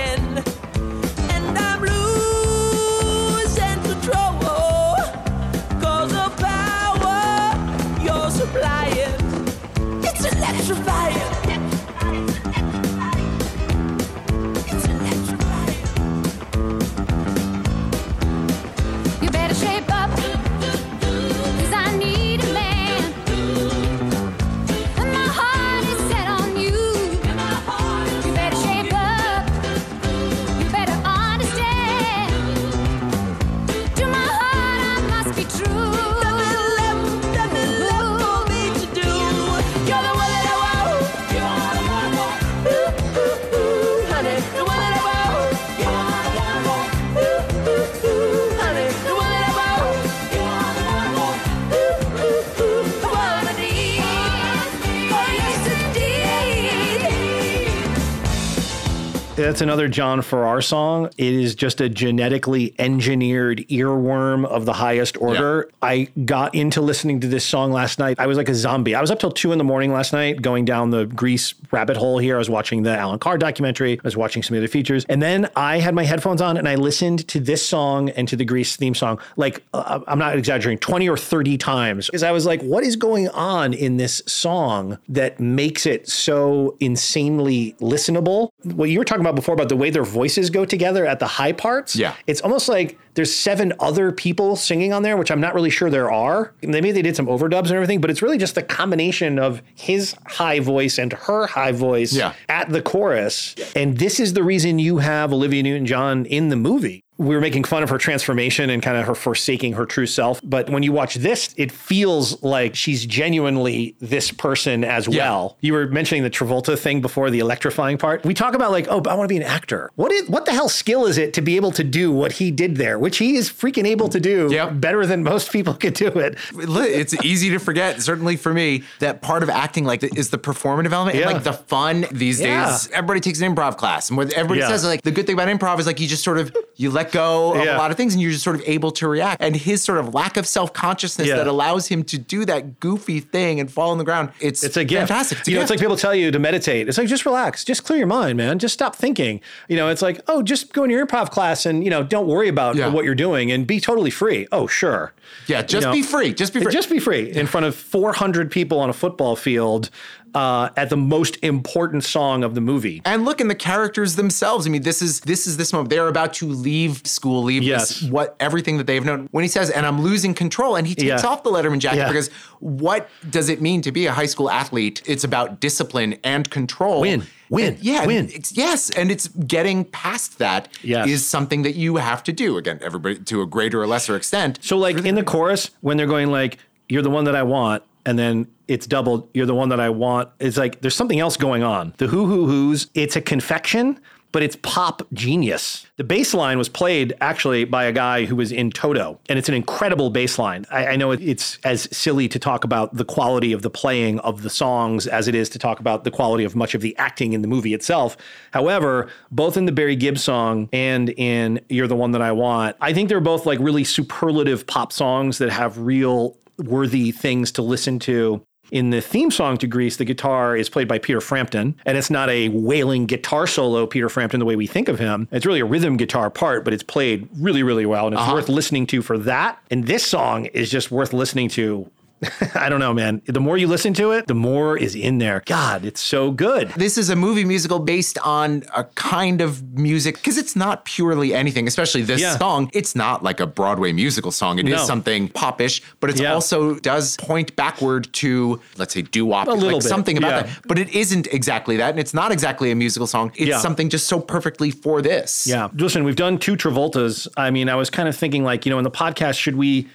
That's another John Farrar song. It is just a genetically engineered earworm of the highest order. I got into listening to this song last night. I was like a zombie. I was up till two in the morning last night going down the Grease rabbit hole here. I was watching the Alan Carr documentary. I was watching some of the features. And then I had my headphones on and I listened to this song and to the Grease theme song, like, uh, I'm not exaggerating, 20 or 30 times. Because I was like, what is going on in this song that makes it so insanely listenable? What you were talking about before about the way their voices go together at the high parts. Yeah. It's almost like there's seven other people singing on there, which I'm not really sure there are. Maybe they did some overdubs and everything, but it's really just the combination of his high voice and her high voice Yeah. at the chorus. And this is the reason you have Olivia Newton John in the movie. We were making fun of her transformation and kind of her forsaking her true self. But when you watch this, it feels like she's genuinely this person as Yeah. well. You were mentioning the Travolta thing before the electrifying part. We talk about like, oh, I want to be an actor. What is what the hell skill is it to be able to do what he did there, which he is freaking able to do Yep. better than most people could do it. It's easy to forget, certainly for me, that part of acting like is the performative element Yeah. and like the fun these Yeah. days. Everybody takes an improv class, and what everybody says like the good thing about improv is like you just sort of you let go of Yeah. a lot of things and you're just sort of able to react. And his sort of lack of self consciousness Yeah. that allows him to do that goofy thing and fall on the ground. It's It's a gift. fantastic. It's a you know, it's like people tell you to meditate. It's like just relax, just clear your mind, man. Just stop thinking. You know, it's like, oh, just go in your improv class and you know, don't worry about Yeah. what you're doing and be totally free. Oh, sure. Yeah, just you know, be free. Just be free. Just be free in front of 400 people on a football field uh, at the most important song of the movie. And look in the characters themselves. I mean, this is this is this moment. They're about to leave school, leave Yes. this, what everything that they've known. When he says, "And I'm losing control," and he takes Yeah. off the Letterman jacket Yeah. because what does it mean to be a high school athlete? It's about discipline and control. Win. Win. And yeah. Win. It's, yes, and it's getting past that is Yes. something that you have to do. Again, everybody to a greater or lesser extent. So like in the chorus, when they're going like, "You're the one that I want," and then it's doubled, "You're the one that I want," it's like there's something else going on. The who who who's, it's a confection, but it's pop genius. The bass line was played actually by a guy who was in Toto, and it's an incredible bass line. I, I know it, it's as silly to talk about the quality of the playing of the songs as it is to talk about the quality of much of the acting in the movie itself. However, both in the Barry Gibb song and in You're the One That I Want, I think they're both like really superlative pop songs that have real worthy things to listen to. In the theme song to Grease, the guitar is played by Peter Frampton, and it's not a wailing guitar solo Peter Frampton the way we think of him. It's really a rhythm guitar part, but it's played really, really well, and it's uh-huh. worth listening to for that. And this song is just worth listening to. I don't know, man. The more you listen to it, the more is in there. God, it's so good. This is a movie musical based on a kind of music because it's not purely anything, especially this Yeah. song. It's not like a Broadway musical song. It is No. something popish, but it Yeah. also does point backward to, let's say, doo wop, A little like bit, something about yeah. that. But it isn't exactly that, and it's not exactly a musical song. It's something just so perfectly for this. Yeah. Listen, we've done two Travoltas. I mean, I was kind of thinking like, you know, in the podcast, should we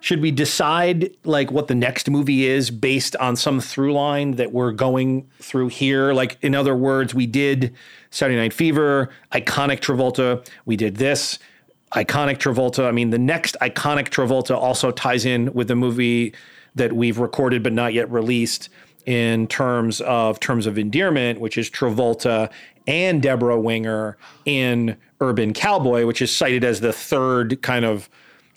should we decide like what the next movie is based on some through line that we're going through here? Like, in other words, we did Saturday Night Fever, iconic Travolta. We did this. Iconic Travolta. I mean, the next iconic Travolta also ties in with the movie that we've recorded but not yet released in terms of terms of endearment, which is Travolta and Debra Winger in Urban Cowboy, which is cited as the third kind of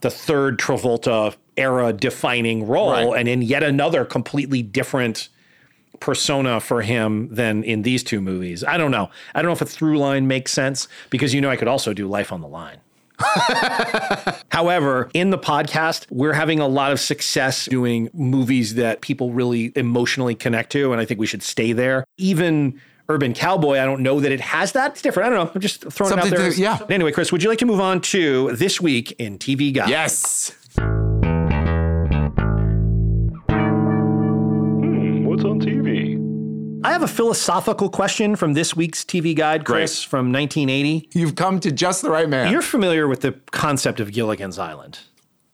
the third Travolta era defining role, Right. and in yet another completely different persona for him than in these two movies. I don't know. I don't know if a through line makes sense because you know I could also do Life on the Line. However, in the podcast, we're having a lot of success doing movies that people really emotionally connect to, and I think we should stay there. Even Urban Cowboy, I don't know that it has that. It's different. I don't know. I'm just throwing Something it out there. to- yeah. Anyway, Chris, would you like to move on to this week in TV Guide? Yes. Hmm, what's on TV? I have a philosophical question from this week's TV Guide, Chris, Great. from 1980. You've come to just the right man. You're familiar with the concept of Gilligan's Island.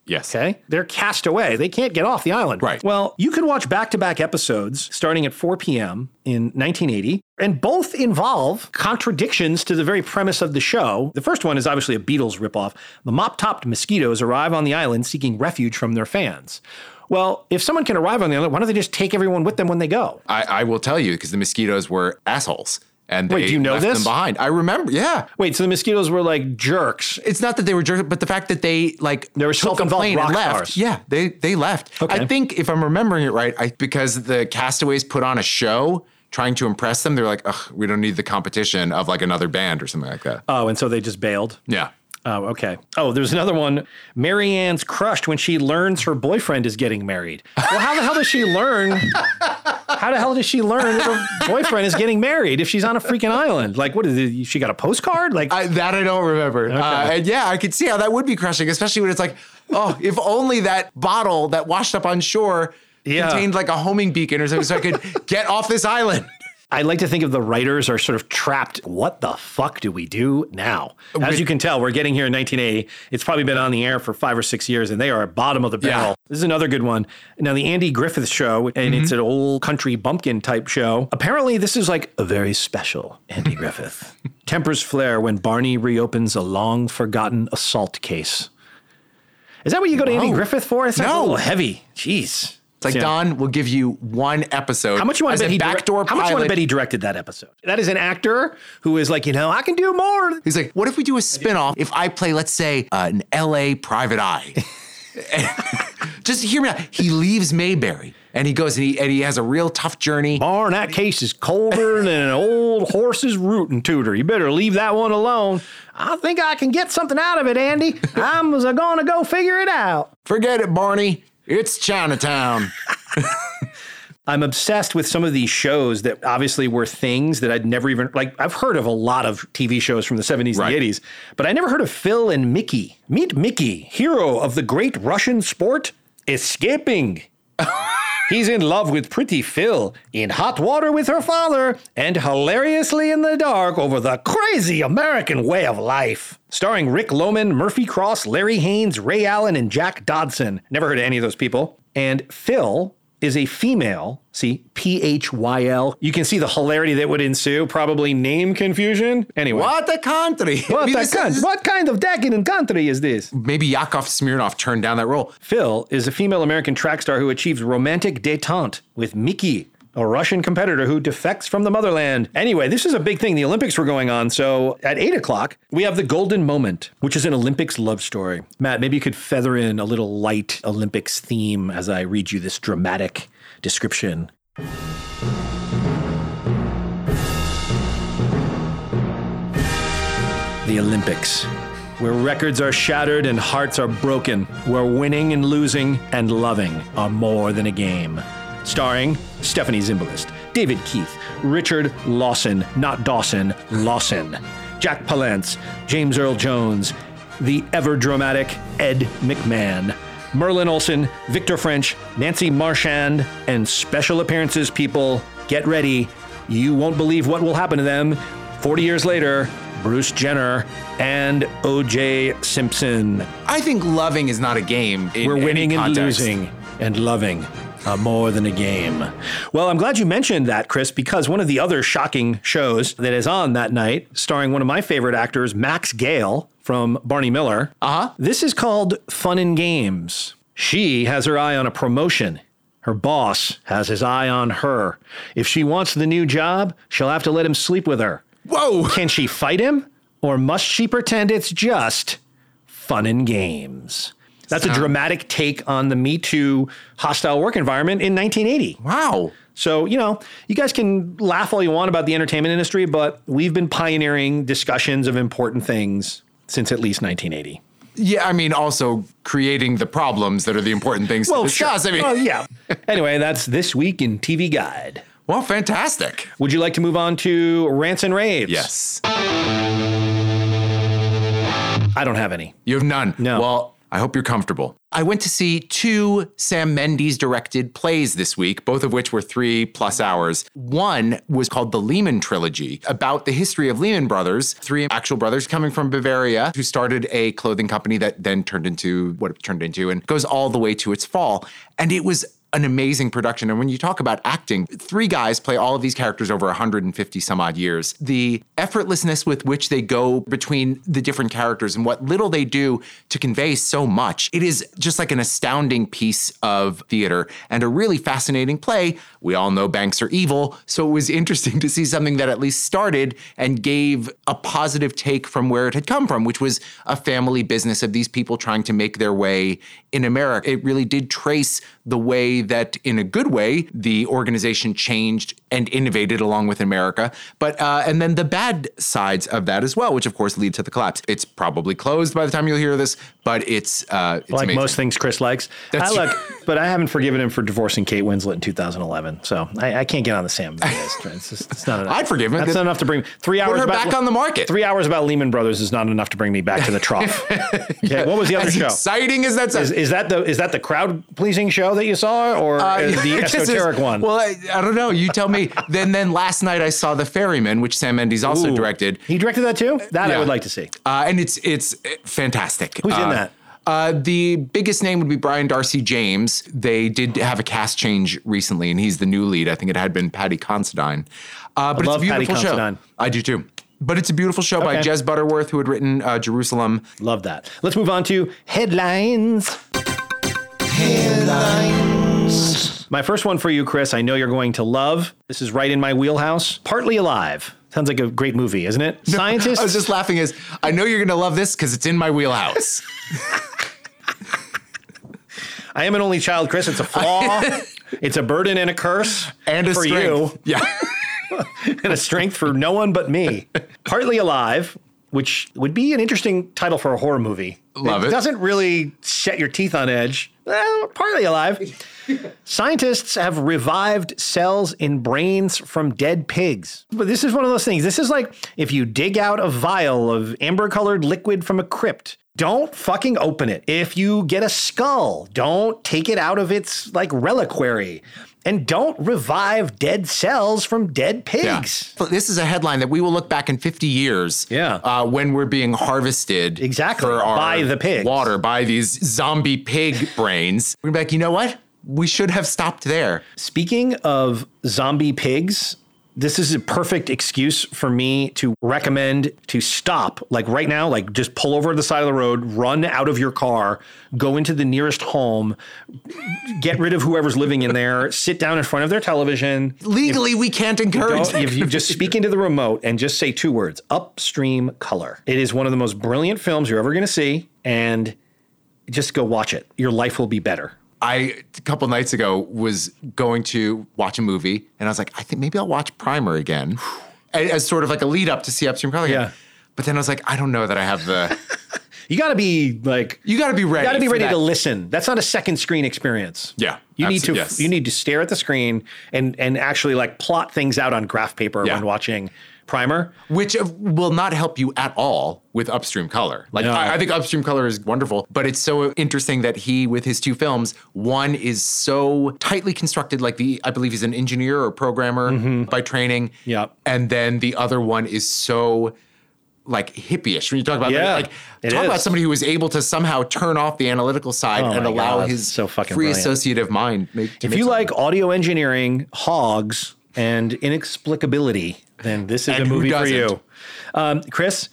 Yes. Okay. They're cast away. They can't get off the island. Right. Well, you can watch back to back episodes starting at 4 p.m. in 1980, and both involve contradictions to the very premise of the show. The first one is obviously a Beatles ripoff. The mop topped mosquitoes arrive on the island seeking refuge from their fans. Well, if someone can arrive on the island, why don't they just take everyone with them when they go? I, I will tell you because the mosquitoes were assholes. And Wait, they do you know left this? them behind. I remember, yeah. Wait, so the mosquitoes were like jerks. It's not that they were jerks, but the fact that they like They were self-involved plane and left. stars. Yeah, they they left. Okay. I think if I'm remembering it right, I because the castaways put on a show trying to impress them, they're like, ugh, we don't need the competition of like another band or something like that. Oh, and so they just bailed. Yeah. Oh, okay. Oh, there's another one. Mary Ann's crushed when she learns her boyfriend is getting married. Well, how the hell does she learn? How the hell does she learn that her boyfriend is getting married if she's on a freaking island? Like, what is it? She got a postcard? Like, I, that I don't remember. Uh, and yeah, I could see how that would be crushing, especially when it's like, oh, if only that bottle that washed up on shore Yeah. contained like a homing beacon or something so I could get off this island. I like to think of the writers are sort of trapped. What the fuck do we do now? As With- you can tell, we're getting here in 1980. It's probably been on the air for five or six years, and they are at bottom of the barrel. Yeah. This is another good one. Now, the Andy Griffith Show, and mm-hmm. it's an old country bumpkin type show. Apparently, this is like a very special Andy Griffith. Tempers flare when Barney reopens a long forgotten assault case. Is that what you go to Andy No. Griffith for? It sounds a No. little heavy. Jeez. It's like, Yeah. Don, we'll give you one episode. How much you want as to bet a he backdoor How much you want to bet he directed that episode? That is an actor who is like, you know, I can do more. He's like, what if we do a spin-off if I play, let's say, uh, an LA private eye? Just hear me out. He leaves Mayberry and he goes and he, and he has a real tough journey. Barn, that case is colder than an old horse's rootin' tutor. You better leave that one alone. I think I can get something out of it, Andy. I'm gonna go figure it out. Forget it, Barney. It's Chinatown. I'm obsessed with some of these shows that obviously were things that I'd never even like. I've heard of a lot of TV shows from the 70s Right. and the 80s, but I never heard of Phyl and Mikhy. Meet Mikhy, hero of the great Russian sport escaping. He's in love with pretty Phyl, in hot water with her father, and hilariously in the dark over the crazy American way of life. Starring Rick Lohman, Murphy Cross, Larry Haines, Ray Allen, and Jack Dodson. Never heard of any of those people. And Phyl is a female, see, P H Y L. You can see the hilarity that would ensue, probably name confusion. Anyway. what a country. What, Maybe the this kind, is- what kind of decadent country is this? Maybe Yakov Smirnoff turned down that role. Phyl is a female American track star who achieves romantic detente with Mikhy, a Russian competitor who defects from the motherland. Anyway, this is a big thing. The Olympics were going on. So at 8 o'clock, we have the Golden Moment, which is an Olympics love story. Matt, maybe you could feather in a little light Olympics theme as I read you this dramatic description. The Olympics, where records are shattered and hearts are broken, where winning and losing and loving are more than a game. Starring Stephanie Zimbalist, David Keith, Richard Lawson, not Dawson, Lawson, Jack Palance, James Earl Jones, the ever dramatic Ed McMahon, Merlin Olsen, Victor French, Nancy Marchand, and special appearances people. Get ready. You won't believe what will happen to them 40 years later. Bruce Jenner and OJ Simpson. I think loving is not a game. in We're winning and losing and loving are more than a game. Well, I'm glad you mentioned that, Chris, because one of the other shocking shows that is on that night, starring one of my favorite actors, Max Gail from Barney Miller. Uh huh. This is called Fun and Games. She has her eye on a promotion. Her boss has his eye on her. If she wants the new job, she'll have to let him sleep with her. Whoa. Can she fight him? Or must she pretend it's just fun and games? That's a dramatic take on the Me Too hostile work environment in 1980. Wow. So, you know, you guys can laugh all you want about the entertainment industry, but we've been pioneering discussions of important things since at least 1980. Yeah, I mean, also creating the problems that are the important things to discuss. I mean, Well, yeah. anyway, that's this week in TV Guide. well, fantastic. Would you like to move on to rants and raves? Yes. I don't have any. You have none. No. Well, I hope you're comfortable. I went to see two Sam Mendes directed plays this week, both of which were three plus hours. One was called the Lehman Trilogy, about the history of Lehman Brothers, three actual brothers coming from Bavaria who started a clothing company that then turned into what it turned into and goes all the way to its fall. And it was an amazing production. And when you talk about acting, three guys play all of these characters over 150 some odd years. The effortlessness with which they go between the different characters and what little they do to convey so much, it is just like an astounding piece of theater and a really fascinating play. We all know banks are evil, so it was interesting to see something that at least started and gave a positive take from where it had come from, which was a family business of these people trying to make their way in America. It really did trace the way that, in a good way, the organization changed and innovated along with America. But uh, and then the bad sides of that as well, which of course lead to the collapse. It's probably closed by the time you'll hear this, but it's uh, it's like amazing. most things Chris likes. That's I look, but I haven't forgiven him for divorcing Kate Winslet in 2011. So I, I can't get on the Sam It's, just, it's not enough. I'd forgive him. That's not enough to bring three hours her about, back on the market. Three hours about Lehman Brothers is not enough to bring me back to the trough. okay, what was the other as show? exciting as that sounds. Is, that the is that the crowd pleasing show that you saw, or Uh, the I esoteric one? Well, I, I don't know. You tell me. then, then last night I saw The Ferryman, which Sam Mendes also Ooh. directed, he directed that too. That I would like to see. uh, and it's it's fantastic. Who's in Uh, that? Uh, the biggest name would be Brian d'Arcy James. They did have a cast change recently, and he's the new lead. I think it had been Paddy Considine. Uh, but love it's a Paddy beautiful show. Considine. I do too. But it's a beautiful show by Jez Butterworth, who had written uh, Jerusalem. Love that. Let's move on to headlines. Headlines. My first one for you, Chris. I know you're going to love. This is right in my wheelhouse. Partly Alive. Sounds like a great movie, isn't it? Scientists. I was just laughing as I know you're going to love this because it's in my wheelhouse. I am an only child, Chris. It's a flaw. it's a burden and a curse. and a for strength. you. Yeah. and a strength for no one but me. Partly Alive, which would be an interesting title for a horror movie. Love it. doesn't really set your teeth on edge. Well, partly alive. Scientists have revived cells in brains from dead pigs. But this is one of those things. This is like if you dig out a vial of amber colored liquid from a crypt. Don't fucking open it. If you get a skull, don't take it out of its like reliquary. And don't revive dead cells from dead pigs. Yeah. This is a headline that we will look back in 50 years. Yeah. Uh, when we're being harvested Exactly, for our by the pigs. water by these zombie pig brains. We're like, you know what? We should have stopped there. Speaking of zombie pigs, this is a perfect excuse for me to recommend to stop, like right now, like just pull over to the side of the road, run out of your car, go into the nearest home, get rid of whoever's living in there, sit down in front of their television. Legally, we can't encourage if you just speak into the remote and just say two words upstream color. It is one of the most brilliant films you're ever going to see. And just go watch it. Your life will be better. I a couple nights ago was going to watch a movie, and I was like, I think maybe I'll watch Primer again, as, as sort of like a lead up to see Upstream Color. again. Yeah. But then I was like, I don't know that I have the. You got to be like, You got to be ready. You got to be ready that. to listen. That's not a second screen experience. Yeah, you need to yes. you need to stare at the screen and and actually like plot things out on graph paper Yeah. when watching Primer. which uh, will not help you at all with upstream color. Like No. I, I think upstream color is wonderful, but it's so interesting that he, with his two films, one is so tightly constructed. Like the, I believe he's an engineer or programmer by training. Mm-hmm. And then the other one is so. Like hippie-ish when you talk about Yeah, like talk about somebody who was able to somehow turn off the analytical side Oh and allow God, his so fucking free brilliant. associative mind. Make, to If you something. like audio engineering, hogs, and inexplicability, then this is And a movie for you. Um, Chris,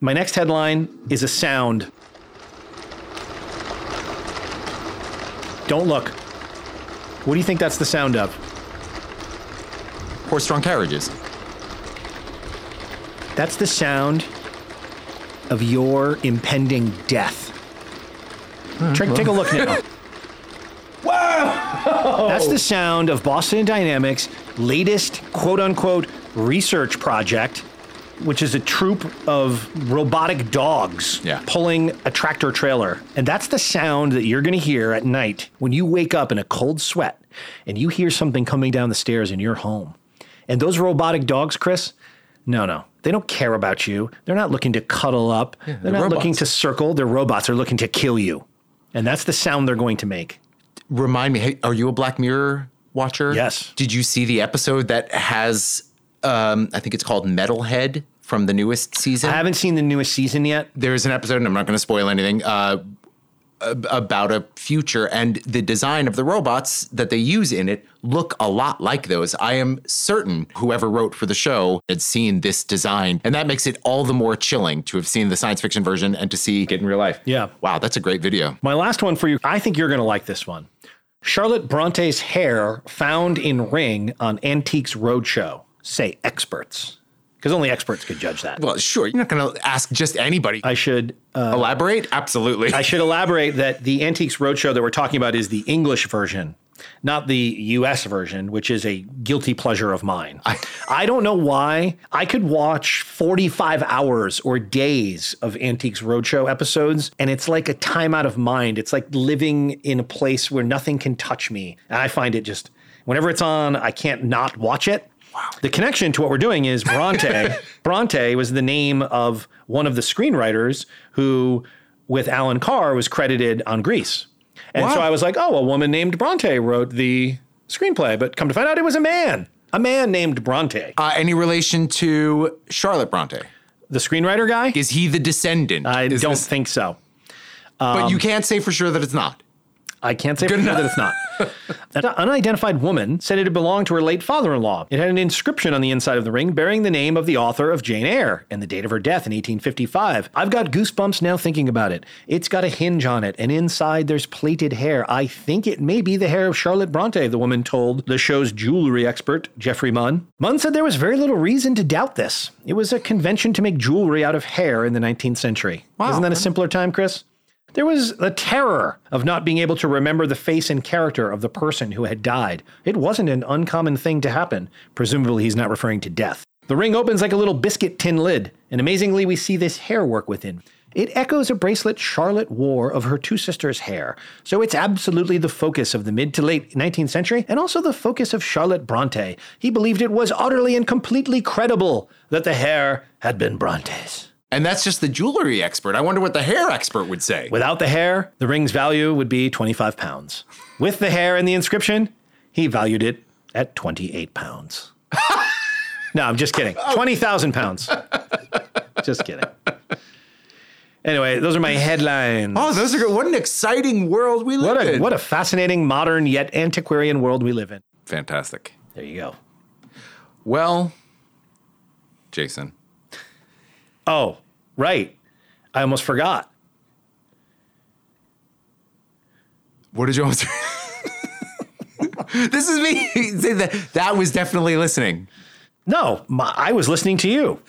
my next headline is a sound. Don't look. What do you think that's the sound of? horse-drawn carriages. That's the sound of your impending death. Hmm, take, take a look now. Wow! That's the sound of Boston Dynamics' latest quote unquote research project, which is a troop of robotic dogs Yeah. pulling a tractor trailer. And that's the sound that you're going to hear at night when you wake up in a cold sweat and you hear something coming down the stairs in your home. And those robotic dogs, Chris, no, no. They don't care about you. They're not looking to cuddle up. they're, they're not looking to circle. They're robots. They're looking to kill you. And that's the sound they're going to make. Remind me, hey, are you a Black Mirror watcher? Yes. Did you see the episode that has, um, I think it's called Metalhead from the newest season? I haven't seen the newest season yet. There's an episode, and I'm not going to spoil anything. Uh, about a future, and the design of the robots that they use in it look a lot like those. I am certain whoever wrote for the show had seen this design, and that makes it all the more chilling to have seen the science fiction version and to see it in real life. Yeah. Wow, that's a great video. My last one for you. I think you're going to like this one. Charlotte Bronte's hair found in ring on Antiques Roadshow. Say experts, because only experts could judge that. Well, sure, you're not going to ask just anybody. I should uh, elaborate. Absolutely. I should elaborate that the Antiques Roadshow that we're talking about is the English version, not the US version, which is a guilty pleasure of mine. I, I don't know why. I could watch 45 hours or days of Antiques Roadshow episodes, and it's like a time out of mind. It's like living in a place where nothing can touch me. And I find it just, whenever it's on, I can't not watch it. Wow. The connection to what we're doing is Bronte. Bronte was the name of one of the screenwriters who, with Allan Carr, was credited on Grease. And Wow. so I was like, oh, a woman named Bronte wrote the screenplay, but come to find out it was a man, a man named Bronte. Uh, any relation to Charlotte Bronte? The screenwriter guy? Is he the descendant? I Is don't this- think so. but you Um, can't say for sure that it's not. I can't say Good for sure that it's not. An unidentified woman said it had belonged to her late father in law. It had an inscription on the inside of the ring bearing the name of the author of Jane Eyre and the date of her death in 1855. I've got goosebumps now thinking about it. It's got a hinge on it, and inside there's plaited hair. I think it may be the hair of Charlotte Bronte, the woman told the show's jewelry expert, Geoffrey Munn. Munn said there was very little reason to doubt this. It was a convention to make jewelry out of hair in the 19th century. Isn't that a simpler time, Chris? There was the terror of not being able to remember the face and character of the person who had died. It wasn't an uncommon thing to happen. Presumably, he's not referring to death. The ring opens like a little biscuit tin lid, and amazingly, we see this hair work within. It echoes a bracelet Charlotte wore of her two sisters' hair, so it's absolutely the focus of the mid to late 19th century and also the focus of Charlotte Bronte. He believed it was utterly and completely credible that the hair had been Bronte's. And that's just the jewelry expert. I wonder what the hair expert would say. Without the hair, the ring's value would be 25 pounds. With the hair and the inscription, he valued it at 28 pounds. no, I'm just kidding. 20,000 pounds. just kidding. Anyway, those are my headlines. Oh, those are good. What an exciting world we live What a, in. what a fascinating, modern, yet antiquarian world we live in. Fantastic. There you go. Well, Jason. Oh, right. I almost forgot. What did you almost This is me. That that was definitely listening. No, my, I was listening to you.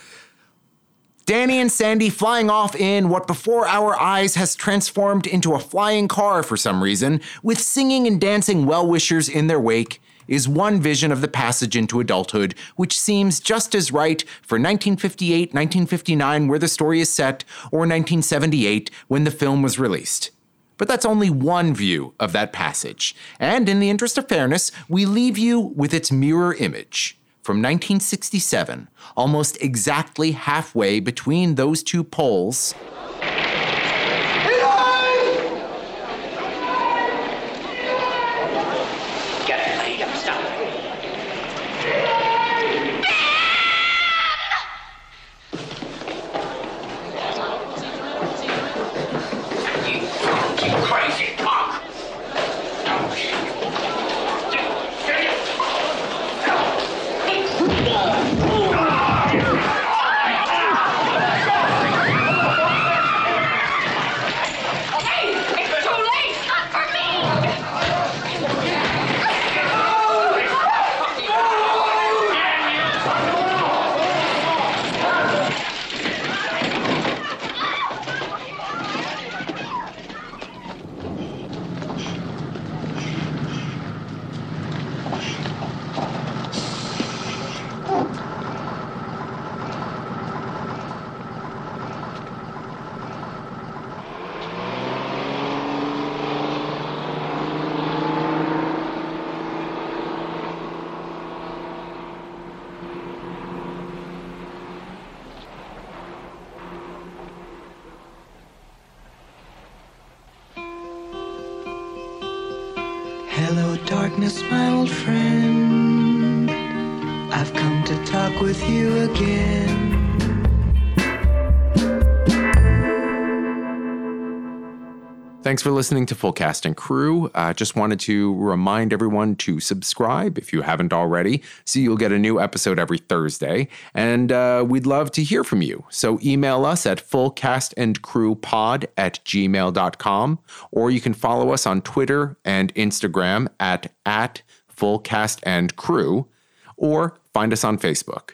Danny and Sandy flying off in what before our eyes has transformed into a flying car for some reason, with singing and dancing well wishers in their wake, is one vision of the passage into adulthood, which seems just as right for 1958, 1959, where the story is set, or 1978, when the film was released. But that's only one view of that passage. And in the interest of fairness, we leave you with its mirror image from 1967, almost exactly halfway between those two poles. Thanks for listening to Full Cast and Crew. Uh, just wanted to remind everyone to subscribe if you haven't already, so you'll get a new episode every Thursday. And uh, we'd love to hear from you. So email us at fullcastandcrewpod at gmail.com, or you can follow us on Twitter and Instagram at, at fullcastandcrew, or find us on Facebook.